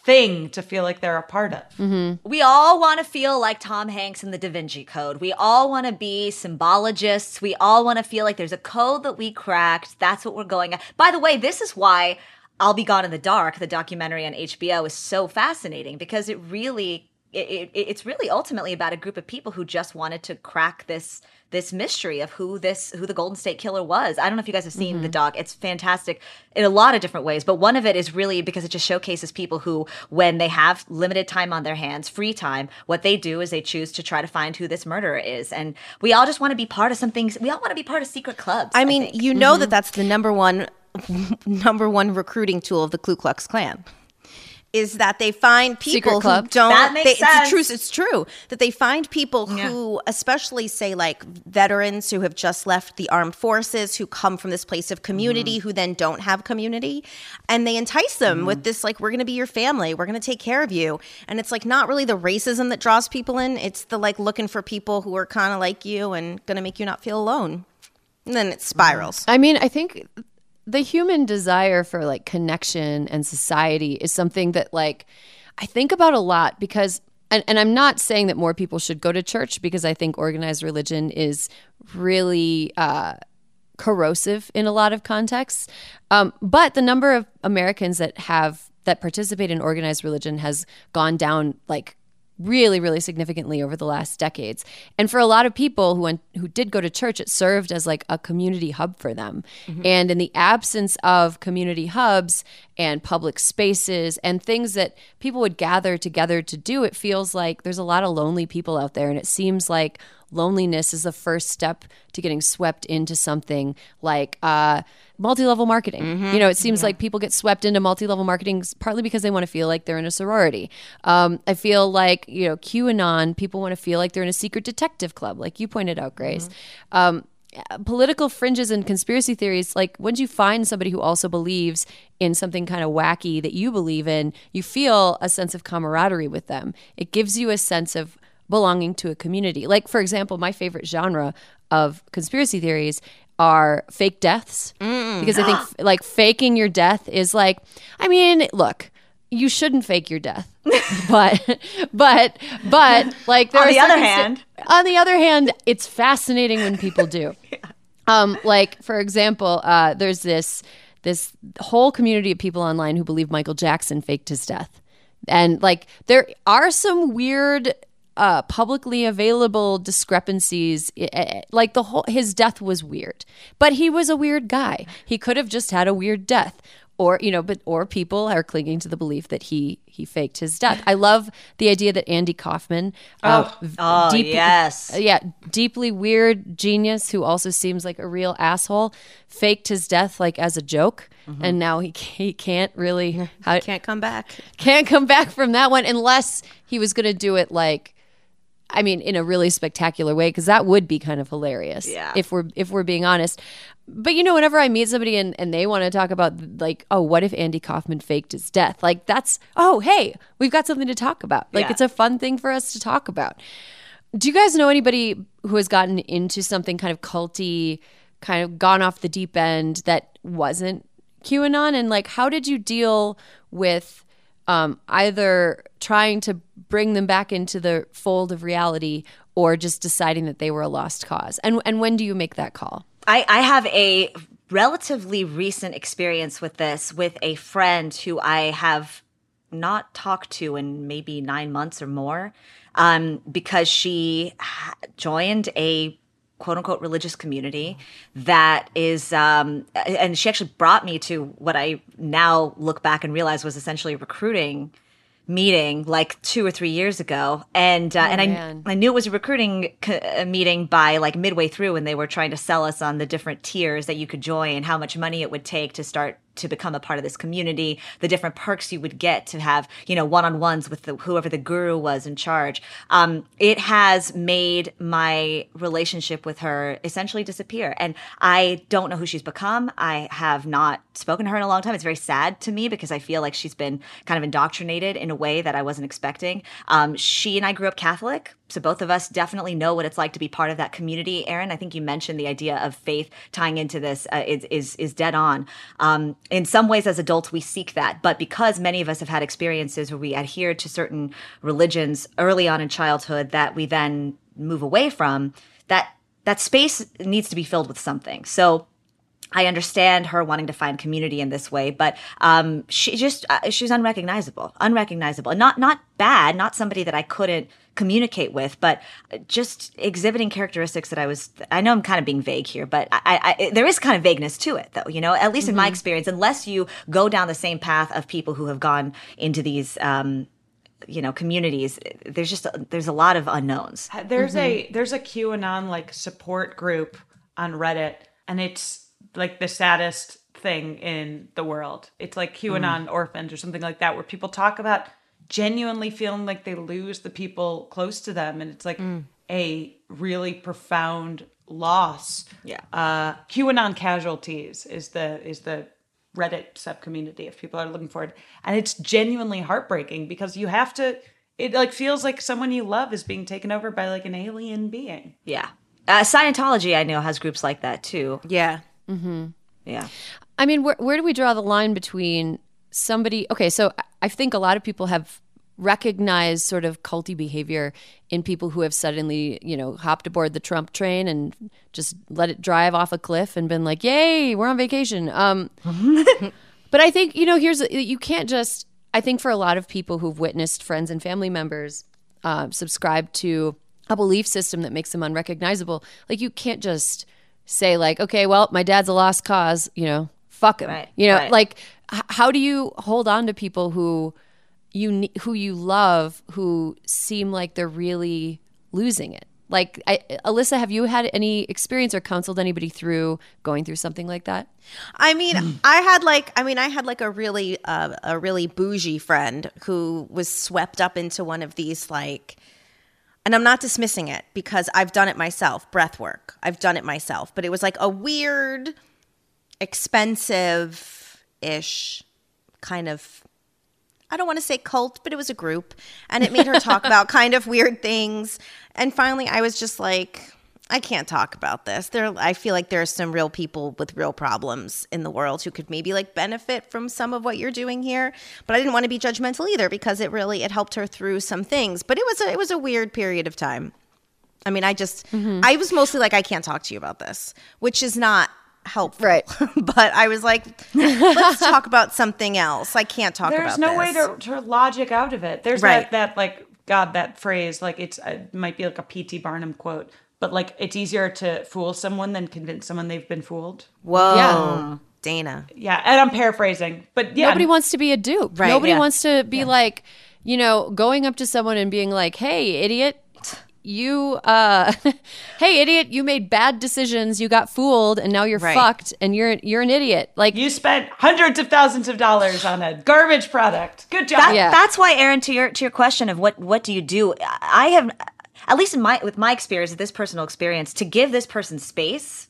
thing to feel like they're a part of. Mm-hmm. We all want to feel like Tom Hanks in the Da Vinci Code. We all want to be symbologists. We all want to feel like there's a code that we cracked. That's what we're going at. By the way, this is why I'll Be Gone in the Dark, the documentary on HBO, is so fascinating because it really. It, it, it's really ultimately about a group of people who just wanted to crack this this mystery of who this who the Golden State Killer was. I don't know if you guys have seen the mm-hmm. doc. It's fantastic in a lot of different ways, but one of it is really because it just showcases people who, when they have limited time on their hands, free time, what they do is they choose to try to find who this murderer is. And we all just want to be part of something. We all want to be part of secret clubs. I mean, think. you know that mm-hmm. that's the number one *laughs* number one recruiting tool of the Ku Klux Klan. Is that they find people who club? don't. That makes they, It's sense. true. It's true that they find people who, especially say like veterans who have just left the armed forces, who come from this place of community, Mm-hmm. who then don't have community, and they entice them with this like, "We're going to be your family. We're going to take care of you." And it's like not really the racism that draws people in. It's the like looking for people who are kind of like you and going to make you not feel alone. And then it spirals. I mean, I think the human desire for like connection and society is something that like I think about a lot because and, and I'm not saying that more people should go to church because I think organized religion is really uh, corrosive in a lot of contexts. Um, but the number of Americans that have that participate in organized religion has gone down like really really significantly over the last decades. And for a lot of people who went who did go to church it served as like a community hub for them. Mm-hmm. And in the absence of community hubs and public spaces and things that people would gather together to do it feels like there's a lot of lonely people out there. And it seems like loneliness is the first step to getting swept into something like uh, multi-level marketing. You know, it seems like people get swept into multi-level marketing partly because they want to feel like they're in a sorority. Um, I feel like you know QAnon people want to feel like they're in a secret detective club, like you pointed out, Grace. Um, political fringes and conspiracy theories like once you find somebody who also believes in something kind of wacky that you believe in you feel a sense of camaraderie with them it gives you a sense of belonging to a community. Like for example my favorite genre of conspiracy theories are fake deaths. Because i think *gasps* like faking your death is like i mean look you shouldn't fake your death. *laughs* But but but like there On the other hand- on the other hand it's fascinating when people do. *laughs* Um, like for example, uh, there's this this whole community of people online who believe Michael Jackson faked his death, and like there are some weird. Uh, publicly available discrepancies eh, eh, like the whole his death was weird. But he was a weird guy. He could have just had a weird death. Or you know but or people are clinging to the belief that he he faked his death. I love the idea that andy kaufman uh, v- Oh, deep- yes. yeah, deeply weird genius who also seems like a real asshole, faked his death like as a joke, and now he he can't really *laughs* how, Can't come back. can't come back from that one unless he was going to do it like I mean in a really spectacular way because that would be kind of hilarious Yeah. if we're if we're being honest. But you know whenever I meet somebody and, and they want to talk about like oh what if Andy Kaufman faked his death like that's oh hey we've got something to talk about like Yeah. it's a fun thing for us to talk about. Do you guys know anybody who has gotten into something kind of culty, kind of gone off the deep end that wasn't QAnon? And like, how did you deal with um, either trying to bring them back into the fold of reality or just deciding that they were a lost cause? And and when do you make that call? I, I have a relatively recent experience with this with a friend who I have not talked to in maybe nine months or more um, because she joined a quote unquote religious community that is um and she actually brought me to what i now look back and realize was essentially recruiting meeting like two or three years ago and uh, and man. I, I knew it was a recruiting co- uh, meeting by like midway through when they were trying to sell us on the different tiers that you could join and how much money it would take to start to become a part of this community the different perks you would get to have you know one-on-ones with the, whoever the guru was in charge. Um, it has made my relationship with her essentially disappear. And i don't know who she's become. I have not spoken to her in a long time. It's very sad to me because i feel like she's been kind of indoctrinated in a way that i wasn't expecting. Um, she and i grew up catholic so both of us definitely know what it's like to be part of that community. Erin, I think you mentioned the idea of faith tying into this uh, is, is is dead on. Um, in some ways, as adults, we seek that, but because many of us have had experiences where we adhere to certain religions early on in childhood that we then move away from, that that space needs to be filled with something. So I understand her wanting to find community in this way, but um, she just uh, she's unrecognizable, unrecognizable. Not not bad, not somebody that I couldn't communicate with, but just exhibiting characteristics that I was. I know I'm kind of being vague here, but I, I there is kind of vagueness to it, though. You know, at least in my experience, unless you go down the same path of people who have gone into these. Um, you know communities there's just there's a lot of unknowns There's a there's a QAnon like support group on Reddit, and it's like the saddest thing in the world. It's like QAnon orphans or something like that, where people talk about genuinely feeling like they lose the people close to them, and it's like a really profound loss. Yeah. Uh, QAnon casualties is the is the Reddit subcommunity if people are looking for it, and it's genuinely heartbreaking because you have to. It like feels like someone you love is being taken over by like an alien being. yeah uh, scientology i know has groups like that too Yeah. Yeah I mean, where, where do we draw the line between somebody? Okay, so I think a lot of people have recognized sort of culty behavior in people who have suddenly, you know, hopped aboard the Trump train and just let it drive off a cliff and been like, "Yay, we're on vacation." Um, *laughs* but I think you know, here's you can't just. I think for a lot of people who've witnessed friends and family members uh, subscribe to a belief system that makes them unrecognizable. Like you can't just say like, okay, well, my dad's a lost cause, you know, fuck him. Right, you know, right. like h- how do you hold on to people who you who you love who seem like they're really losing it? Like, I, Alyssa, have you had any experience or counseled anybody through going through something like that? I mean, I had like, I mean, I had like a really, uh, a really bougie friend who was swept up into one of these like, and I'm not dismissing it because I've done it myself, breath work. I've done it myself, but it was like a weird, expensive ish kind of I don't want to say cult, but it was a group. And it made her talk *laughs* about kind of weird things. And finally, I was just like, I can't talk about this. There, I feel like there are some real people with real problems in the world who could maybe like benefit from some of what you're doing here. But I didn't want to be judgmental either because it really it helped her through some things. But it was a, it was a weird period of time. I mean, I just mm-hmm. I was mostly like, I can't talk to you about this, which is not helpful. Right. *laughs* but I was like, let's *laughs* talk about something else. I can't talk There's about There's no way to, to logic out of it. There's Right. that that like God that phrase like it's it might be like a P.T. Barnum quote, but like it's easier to fool someone than convince someone they've been fooled. Whoa, Yeah. Dana. Yeah, and I'm paraphrasing, but yeah, Nobody wants to be a dupe. Right, Nobody yeah. wants to be like, you know, going up to someone and being like, "Hey, idiot, you uh *laughs* hey idiot, you made bad decisions, you got fooled and now you're Right. fucked and you're you're an idiot." Like you spent hundreds of thousands of dollars on a garbage product. Good job. That, Yeah. That's why, Erin, to your to your question of what what do you do? I have, at least in my with my experience, this personal experience, to give this person space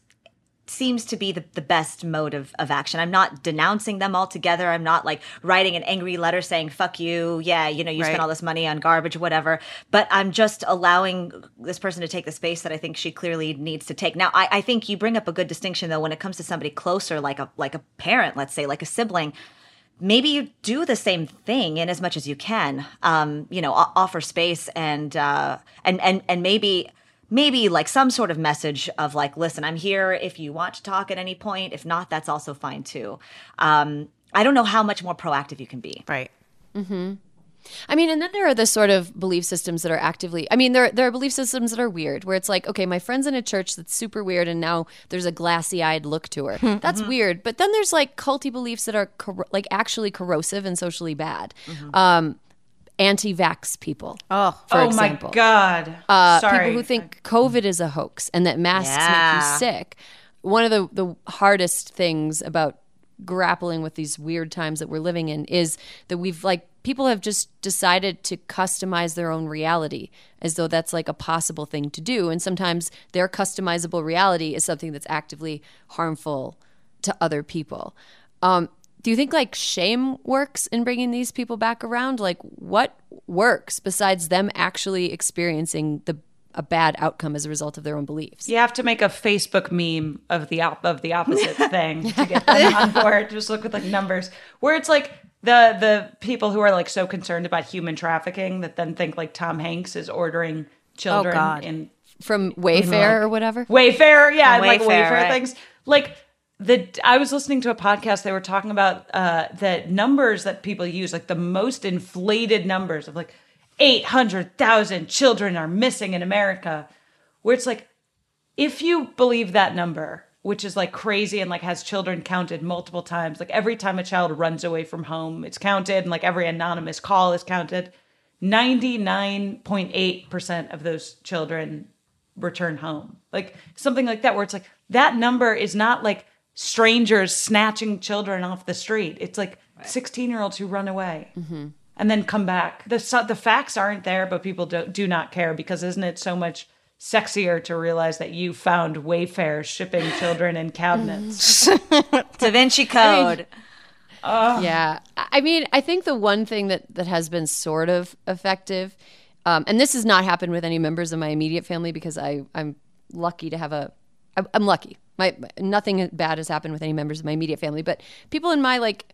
seems to be the, the best mode of, of action. I'm not denouncing them altogether. I'm not like writing an angry letter saying, fuck you. Yeah, you know, you Right. spent all this money on garbage, whatever. But I'm just allowing this person to take the space that I think she clearly needs to take. Now, I, I think you bring up a good distinction though when it comes to somebody closer, like a like a parent, let's say, like a sibling maybe you do the same thing in as much as you can um you know offer space and uh and and and maybe maybe like some sort of message of like listen i'm here if you want to talk at any point. If not that's also fine too. Um i don't know how much more proactive you can be. Right. I mean, and then there are the sort of belief systems that are actively. I mean, there there are belief systems that are weird, where it's like, okay, my friend's in a church that's super weird, and now there's a glassy eyed look to her. That's weird. But then there's like culty beliefs that are cor- like actually corrosive and socially bad. Um, anti-vax people. Oh. for oh example. my god. Uh, Sorry. People who think COVID is a hoax and that masks make you sick. One of the, the hardest things about grappling with these weird times that we're living in is that we've like people have just decided to customize their own reality as though that's like a possible thing to do. And sometimes their customizable reality is something that's actively harmful to other people. Um, do you think like shame works in bringing these people back around? Like, what works besides them actually experiencing the a bad outcome as a result of their own beliefs? You have to make a Facebook meme of the op- of the opposite *laughs* thing to get them on board. Just look with like numbers where it's like the the people who are like so concerned about human trafficking that then think like Tom Hanks is ordering children God. in From Wayfair or whatever? Wayfair, yeah, On and, like Wayfair, Wayfair right. things. Like the I was listening to a podcast. They were talking about uh, the numbers that people use, like the most inflated numbers of like eight hundred thousand children are missing in America. Where it's like, if you believe that number, which is like crazy and like has children counted multiple times, like every time a child runs away from home, it's counted, and like every anonymous call is counted. 99.8% of those children return home. Like something like that, where it's like that number is not like strangers snatching children off the street. It's like 16 year olds who run away mm-hmm. and then come back. The, so- the facts aren't there, but people do, do not care because isn't it so much sexier to realize that you found Wayfair shipping children in cabinets? *laughs* da vinci code Yeah. I I mean, I think the one thing that, that has been sort of effective, um, and this has not happened with any members of my immediate family because I, I'm lucky to have a, I- I'm lucky. My nothing bad has happened with any members of my immediate family, but people in my like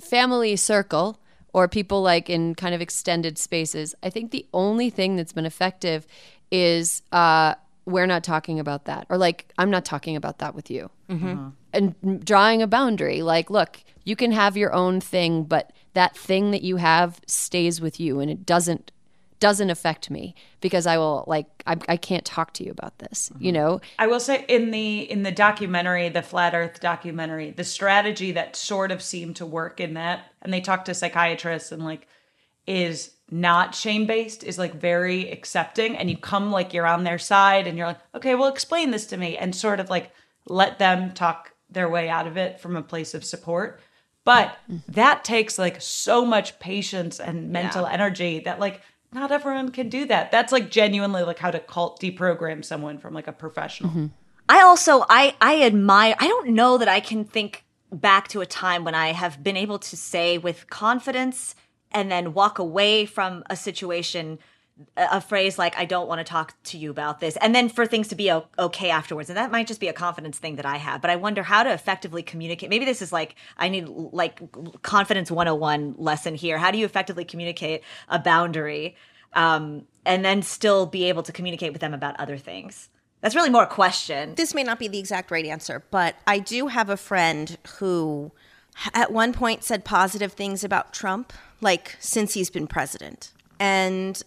family circle or people like in kind of extended spaces, I think the only thing that's been effective is uh, we're not talking about that, or like I'm not talking about that with you, mm-hmm. Mm-hmm. and drawing a boundary. Like, look, you can have your own thing, but that thing that you have stays with you, and it doesn't doesn't affect me because I will like I, I can't talk to you about this. You mm-hmm. know, I will say in the in the documentary, the Flat Earth documentary, the strategy that sort of seemed to work in that, and they talk to psychiatrists and like is not shame based, is like very accepting, and you come like you're on their side, and you're like, okay, well, explain this to me, and sort of like let them talk their way out of it from a place of support. But mm-hmm. that takes like so much patience and mental energy that like not everyone can do that. That's like genuinely like how to cult deprogram someone from like a professional. Mm-hmm. I also I I admire I don't know that I can think back to a time when I have been able to say with confidence and then walk away from a situation a phrase like I don't want to talk to you about this and then for things to be okay afterwards. And that might just be a confidence thing that I have but I wonder how to effectively communicate. Maybe this is like I need like confidence 101 lesson here. How do you effectively communicate a boundary um, and then still be able to communicate with them about other things? That's really more a question. This may not be the exact right answer, but I do have a friend who at one point said positive things about Trump, like since he's been president. And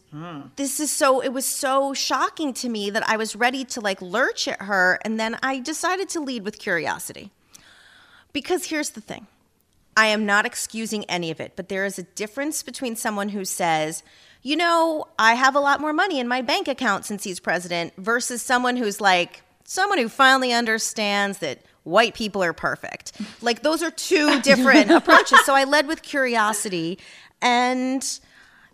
this is so, it was so shocking to me that I was ready to like lurch at her. And then I decided to lead with curiosity. Because here's the thing I am not excusing any of it, but there is a difference between someone who says, you know, I have a lot more money in my bank account since he's president versus someone who's like, someone who finally understands that white people are perfect. *laughs* Like, those are two different approaches. So *laughs* I led with curiosity and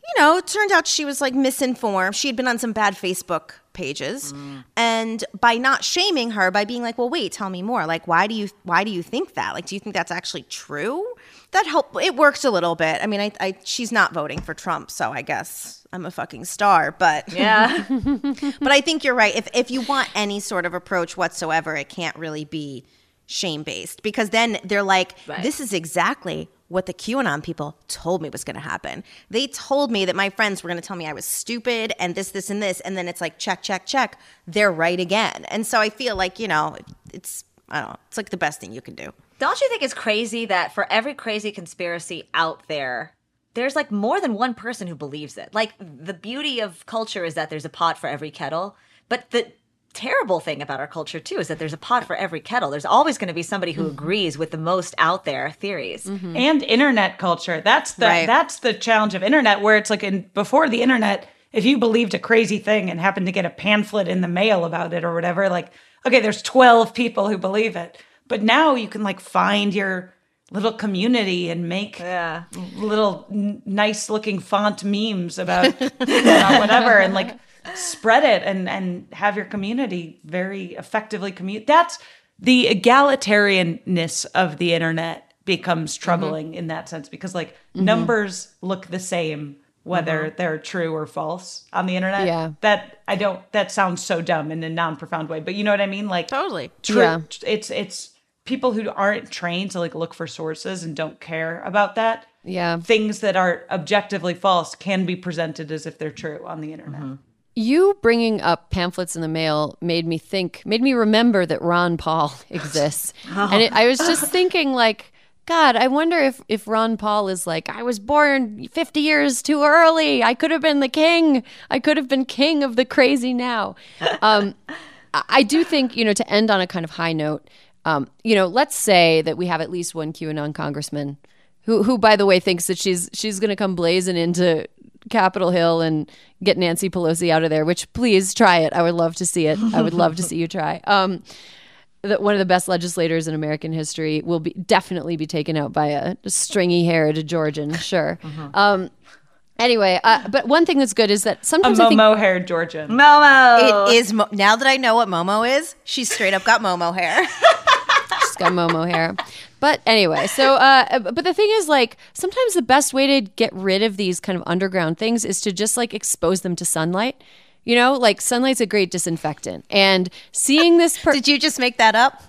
you know, it turned out she was like misinformed. She had been on some bad Facebook pages. And by not shaming her, by being like, well, wait, tell me more. Like, why do you why do you think that? Like, do you think that's actually true? That helped it worked a little bit. I mean, I, I she's not voting for Trump, so I guess I'm a fucking star. But yeah *laughs* but I think you're right. If if you want any sort of approach whatsoever, it can't really be shame based because then they're like, Right. this is exactly what the QAnon people told me was going to happen. They told me that my friends were going to tell me I was stupid and this, this, and this, and then it's like check, check, check. They're right again. And so I feel like you know, it's I don't know, it's like the best thing you can do. Don't you think it's crazy that for every crazy conspiracy out there, there's like more than one person who believes it? Like the beauty of culture is that there's a pot for every kettle, but the terrible thing about our culture too is that there's a pot for every kettle. There's always going to be somebody who mm-hmm. agrees with the most out there theories. Mm-hmm. and internet culture. That's the Right. that's the challenge of internet where it's like in before the internet, if you believed a crazy thing and happened to get a pamphlet in the mail about it or whatever, like okay, there's 12 people who believe it. But now you can like find your little community and make Yeah. little n- nice looking font memes about, *laughs* about whatever and like spread it and and have your community very effectively commute that's the egalitarianness of the internet becomes mm-hmm. troubling in that sense because like mm-hmm. numbers look the same whether mm-hmm. they're true or false on the internet Yeah. that i don't that sounds so dumb in a non-profound way but you know what i mean like Totally. true Yeah. it's it's people who aren't trained to like look for sources and don't care about that Yeah. things that are objectively false can be presented as if they're true on the internet. You bringing up pamphlets in the mail made me think, made me remember that Ron Paul *laughs* exists. And it, I was just thinking, like, God, I wonder if, if Ron Paul is like, I was born 50 years too early. I could have been the king. I could have been king of the crazy now. Um, I I do think, you know, to end on a kind of high note, um, you know, let's say that we have at least one QAnon congressman who, who by the way, thinks that she's she's going to come blazing into Capitol Hill and get Nancy Pelosi out of there. Which please try it. I would love to see it. I would love to see you try. *laughs* Um, that one of the best legislators in American history will be definitely be taken out by a stringy-haired Georgian. Sure. Um, anyway, uh, but one thing that's good is that A sometimes I think Momo haired Georgian. Momo. It is Mo- now that I know what Momo is. She's straight up got Momo hair. *laughs* She's got Momo hair. But anyway, so uh, but the thing is, like, sometimes the best way to get rid of these kind of underground things is to just like expose them to sunlight. You know, like sunlight's a great disinfectant. And seeing this, per- *laughs* Did you just make that up?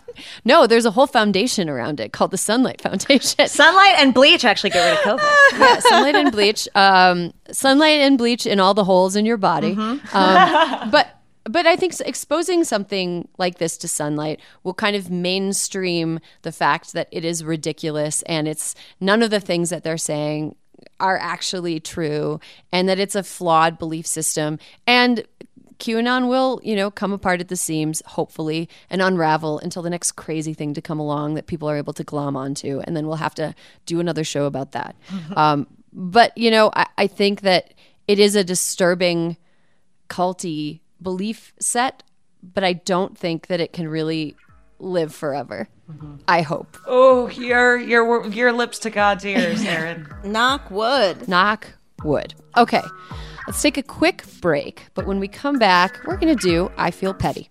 no, there's a whole foundation around it called the Sunlight Foundation. *laughs* Sunlight and bleach actually get rid of COVID. *laughs* yeah, sunlight and bleach. Um, sunlight and bleach in all the holes in your body. Um, but but I think exposing something like this to sunlight will kind of mainstream the fact that it is ridiculous and it's none of the things that they're saying are actually true and that it's a flawed belief system. And QAnon will, you know, come apart at the seams, hopefully, and unravel until the next crazy thing to come along that people are able to glom onto. And then we'll have to do another show about that. um, but, you know, I, I think that it is a disturbing, culty belief set, but I don't think that it can really live forever. I hope. Oh, your your your lips to God's ears, *laughs* Erin. Knock wood. Knock wood. Okay, let's take a quick break. But when we come back, we're going to do I Feel Petty.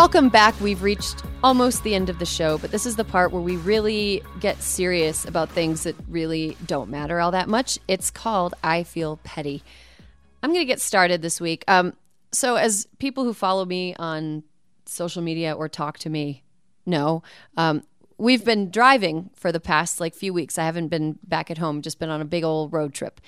Welcome back. We've reached almost the end of the show, but this is the part where we really get serious about things that really don't matter all that much. It's called I Feel Petty. I'm going to get started this week. Um, so, as people who follow me on social media or talk to me know, um, we've been driving for the past like few weeks. I haven't been back at home, just been on a big old road trip.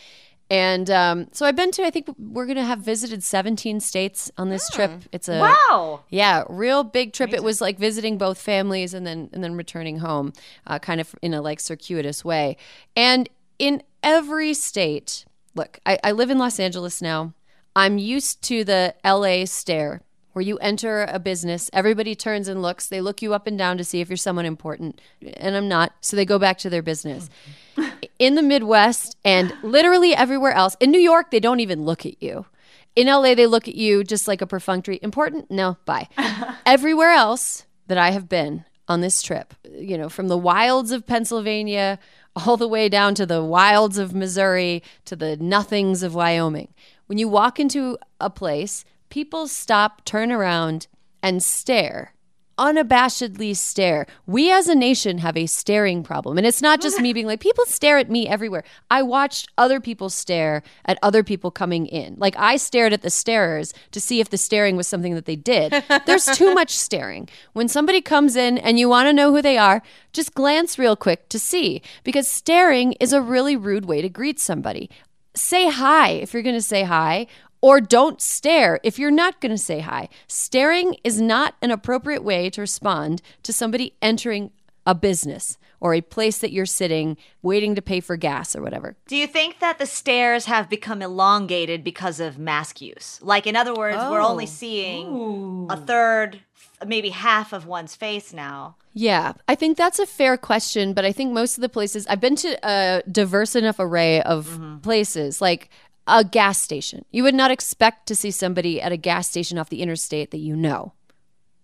And um, so I've been to, I think we're going to have visited 17 states on this trip. It's a Wow. yeah, real big trip. It was like visiting both families and then and then returning home, uh, kind of in a like circuitous way. And in every state, look, I, I live in Los Angeles now. I'm used to the LA stare where you enter a business, everybody turns and looks. They look you up and down to see if you're someone important, and I'm not. So they go back to their business. *laughs* in the Midwest and literally everywhere else, in New York, they don't even look at you. In LA, they look at you just like a perfunctory. Important? No, bye. *laughs* Everywhere else that I have been on this trip, you know, from the wilds of Pennsylvania all the way down to the wilds of Missouri to the nothings of Wyoming, when you walk into a place, people stop, turn around, and stare. Unabashedly stare. We as a nation have a staring problem. And it's not just me being like, people stare at me everywhere. I watched other people stare at other people coming in. Like, I stared at the starers to see if the staring was something that they did. There's too *laughs* much staring. When somebody comes in and you want to know who they are, just glance real quick to see, because staring is a really rude way to greet somebody. Say hi if you're going to say hi, or don't stare if you're not going to say hi. Staring is not an appropriate way to respond to somebody entering a business or a place that you're sitting waiting to pay for gas or whatever. Do you think that the stares have become elongated because of mask use? Like, in other words, we're only oh. seeing a third, maybe half of one's face now. Yeah, I think that's a fair question, but I think most of the places I've been to a diverse enough array of mm-hmm. places, like a gas station. You would not expect to see somebody at a gas station off the interstate that you know.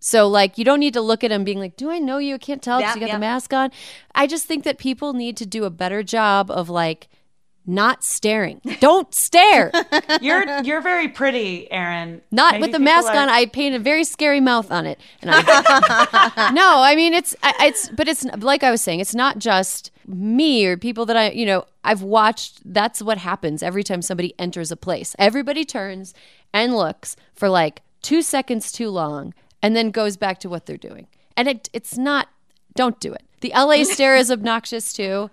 So, like, you don't need to look at them being like, Do I know you? I can't tell because Yeah, you got yeah. the mask on. I just think that people need to do a better job of like not staring. Don't stare. *laughs* You're you're very pretty, Erin. Not Maybe with the mask are- on. I paint a very scary mouth on it. And *laughs* no, I mean it's it's but it's like I was saying. It's not just me or people that I you know I've watched. That's what happens every time somebody enters a place. Everybody turns and looks for like two seconds too long, and then goes back to what they're doing. And it it's not. Don't do it. The LA stare is obnoxious too.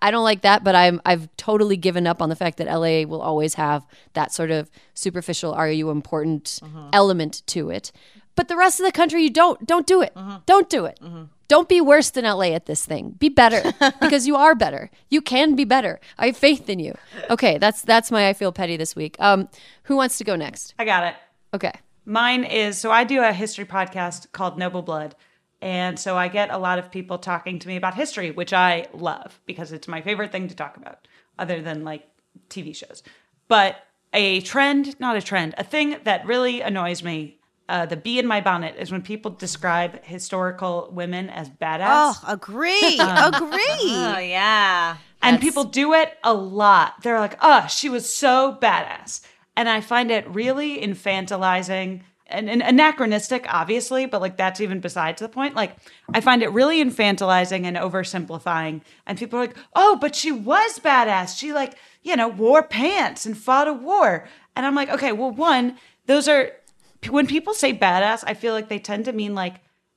I, don't like that, but I'm I've totally given up on the fact that LA will always have that sort of superficial "Are you important?" Mm-hmm. element to it. But the rest of the country, you don't don't do it. Mm-hmm. Don't do it. Mm-hmm. Don't be worse than LA at this thing. Be better *laughs* because you are better. You can be better. I have faith in you. Okay, that's that's my I feel petty this week. Um, who wants to go next? I got it. Okay. Mine is so I do a history podcast called Noble Blood. And so I get a lot of people talking to me about history, which I love because it's my favorite thing to talk about, other than like TV shows. But a trend, not a trend, a thing that really annoys me uh, the bee in my bonnet is when people describe historical women as badass. Oh, agree. *laughs* agree. Oh yeah. and people do it a lot. They're like, oh, she was so badass. And I find it really infantilizing and, and anachronistic, obviously, but like that's even besides the point. Like, I find it really infantilizing and oversimplifying. And people are like, oh, but she was badass. She, like, you know, wore pants and fought a war. And I'm like, okay, well, one, those are, when people say badass, I feel like they tend to mean like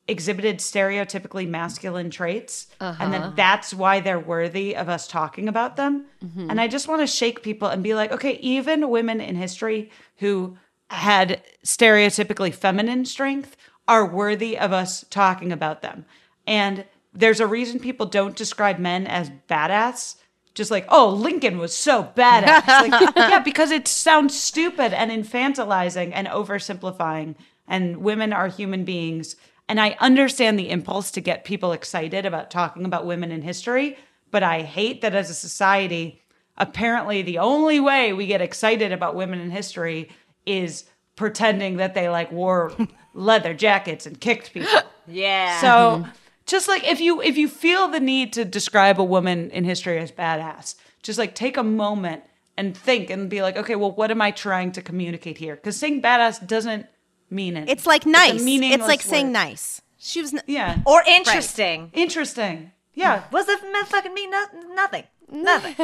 exhibited stereotypically masculine traits. And then uh-huh. that's why they're worthy of us talking about them. Mm-hmm. And I just want to shake people and be like, okay, even women in history who had stereotypically feminine strength are worthy of us talking about them. And there's a reason people don't describe men as badass. Just like, oh, Lincoln was so badass. Like, *laughs* yeah, because it sounds stupid and infantilizing and oversimplifying. And women are human beings. And I understand the impulse to get people excited about talking about women in history, but I hate that as a society, apparently the only way we get excited about women in history is pretending that they like wore *laughs* leather jackets and kicked people. Yeah. So mm-hmm. just like if you if you feel the need to describe a woman in history as badass, just like take a moment and think and be like, okay, well, what am I trying to communicate here? Because saying badass doesn't mean it. It's like nice. It's, meaningless like saying word. nice. She was. N- Yeah. or interesting. Interesting. Yeah. What's that meant fucking mean? No, nothing. *laughs* Nothing.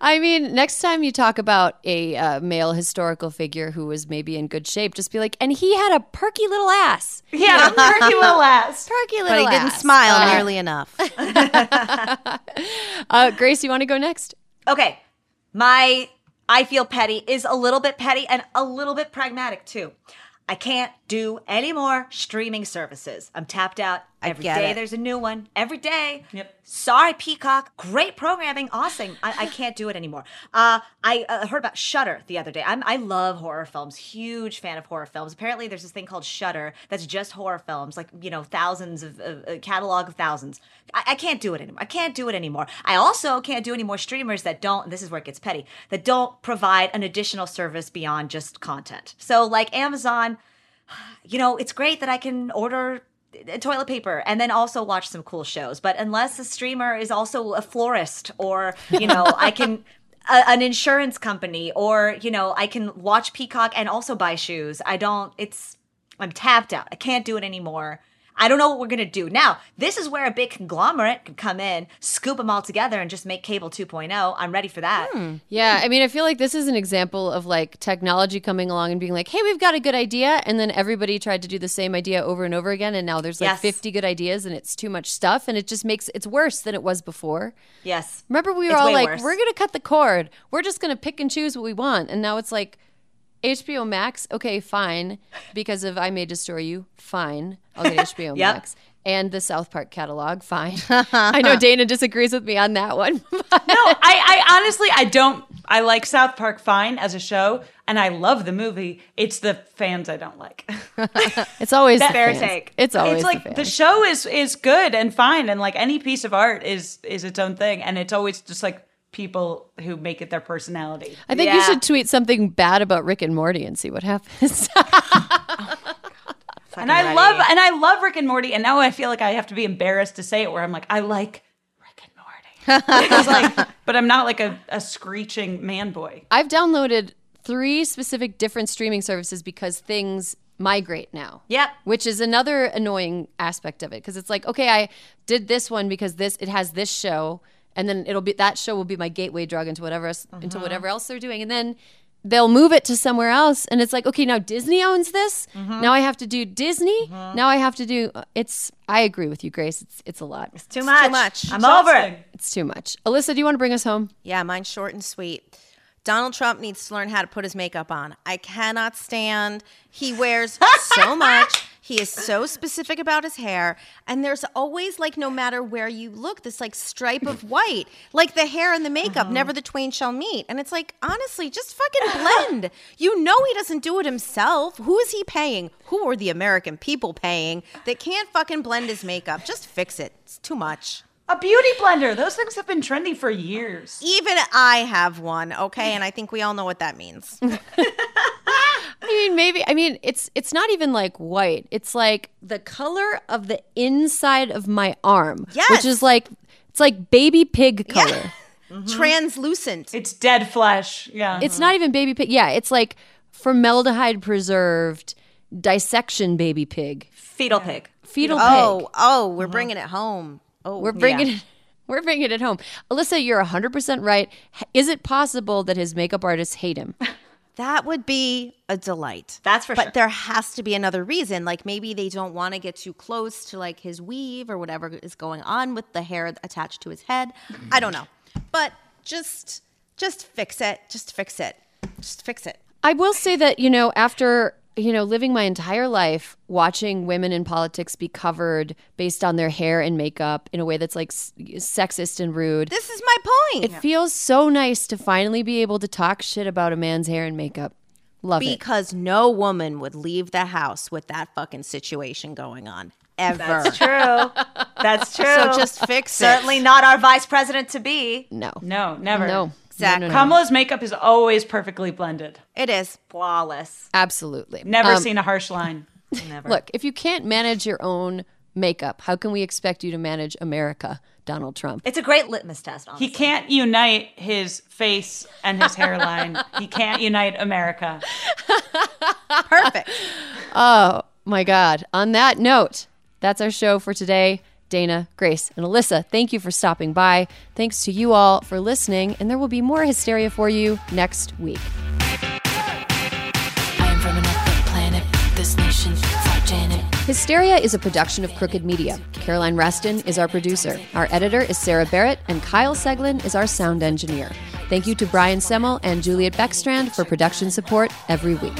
I mean, next time you talk about a uh, male historical figure who was maybe in good shape, just be like, and he had a perky little ass. Yeah. Perky little ass. *laughs* Perky little ass. but he didn't ass. smile nearly enough. *laughs* *laughs* Uh, Grace, you want to go next? Okay. My I feel petty is a little bit petty and a little bit pragmatic too. I can't do any more streaming services. I'm tapped out. Every day. it. there's a new one. Every day. Yep. Sorry, Peacock. Great programming. Awesome. I, I *laughs* can't do it anymore. Uh, I uh, heard about Shudder the other day. I'm, I love horror films. Huge fan of horror films. Apparently, there's this thing called Shudder that's just horror films, like you know, thousands of a catalog of thousands. I, I can't do it anymore. I can't do it anymore. I also can't do any more streamers that don't. This is where it gets petty. That don't provide an additional service beyond just content. So, like Amazon *sighs* you know, it's great that I can order uh, Uh, toilet paper and then also watch some cool shows. But unless a streamer is also a florist or, you know, I can. *laughs* A, an insurance company, or you know, I can watch Peacock and also buy shoes. I don't. It's I'm tapped out. I can't do it anymore. I don't know what we're gonna do now. This is where a big conglomerate can come in, scoop them all together, and just make cable 2.0. I'm ready for that. Hmm. Yeah, I mean, I feel like this is an example of like technology coming along and being like, "Hey, we've got a good idea," and then everybody tried to do the same idea over and over again, and now there's like Yes. 50 good ideas, and it's too much stuff, and it just makes it's worse than it was before. Yes. Remember, we were It's all like, worse. "We're gonna cut the cord. We're just gonna pick and choose what we want," and now it's like. HBO Max, okay, fine. Because of I May Destroy You, fine. I'll get *laughs* HBO Yep. Max. And the South Park catalog, fine. *laughs* I know Dana disagrees with me on that one. *laughs* No, I, I honestly I don't I like South Park fine as a show and I love the movie. It's the fans I don't like. It's always the Fair take. It's always it's like the, the, show is is good and fine and like any piece of art is is its own thing and it's always just like people who make it their personality. I think you should tweet something bad about Rick and Morty and see what happens. *laughs* Oh, and I ready. love and I love Rick and Morty and now I feel like I have to be embarrassed to say it where I'm like I like Rick and Morty. *laughs* Like but I'm not like a, a screeching man boy. I've downloaded three specific different streaming services because things migrate now. Yep. Which is another annoying aspect of it because it's like, okay, I did this one because this it has this show and then it'll be that show will be my gateway drug into whatever else, into uh-huh. whatever else they're doing and then they'll move it to somewhere else and it's like, okay, now Disney owns this. Mm-hmm. Now I have to do Disney. Mm-hmm. Now I have to do it's I agree with you, Grace. It's it's a lot. It's too much. Too much. I'm over it. It's too much. Alyssa, do you want to bring us home? Yeah, mine's short and sweet. Donald Trump needs to learn how to put his makeup on. I cannot stand. He wears so *laughs* much. He is so specific about his hair. And there's always, like, no matter where you look, this like stripe of white. Like the hair and the makeup, uh-huh. never the twain shall meet. And it's like, honestly, just fucking blend. *laughs* you know he doesn't do it himself. Who is he paying? Who are the American people paying that can't fucking blend his makeup? Just fix it. It's too much. A beauty blender. Those things have been trendy for years. Even I have one, okay? And I think we all know what that means. *laughs* I mean, maybe. I mean, it's it's not even like white. It's like the color of the inside of my arm, which is like it's like baby pig color. *laughs* Translucent. It's dead flesh. Yeah. It's not even baby pig. Yeah, it's like formaldehyde preserved dissection baby pig, Fetal pig. fetal oh, pig. oh, we're mm-hmm. bringing it home. Oh, We're bringing it. *laughs* We're bringing it home. Alyssa, you're 100% right. Is it possible that his makeup artists hate him? *laughs* That would be a delight. That's for but sure. But there has to be another reason. Like maybe they don't want to get too close to like his weave or whatever is going on with the hair attached to his head. I don't know. But just just fix it. Just fix it. Just fix it. I will say that, you know, after, you know, living my entire life watching women in politics be covered based on their hair and makeup in a way that's like s- sexist and rude. This is my point. It feels so nice to finally be able to talk shit about a man's hair and makeup. Love it. because no woman would leave the house with that fucking situation going on ever. That's true. That's true. So just fix it. Certainly not our vice president to be. No. no, never. No. Exactly. Kamala's makeup is always perfectly blended. It is. Flawless. Absolutely. Never Um, seen a harsh line. *laughs* Never. Look, if you can't manage your own makeup, how can we expect you to manage America, Donald Trump? It's a great litmus test, honestly. He can't unite his face and his hairline. *laughs* he can't unite America. Perfect. *laughs* Oh my God. On that note, that's our show for today. Dana, Grace, and Alyssa, thank you for stopping by. Thanks to you all for listening, and there will be more hysteria for you next week. I am from another planet. This nation, fuck Janet. Hysteria is a production of Crooked Media. Caroline Reston is our producer. Our editor is Sarah Barrett, and Kyle Seglin is our sound engineer. Thank you to Brian Semmel and Juliet Beckstrand for production support every week.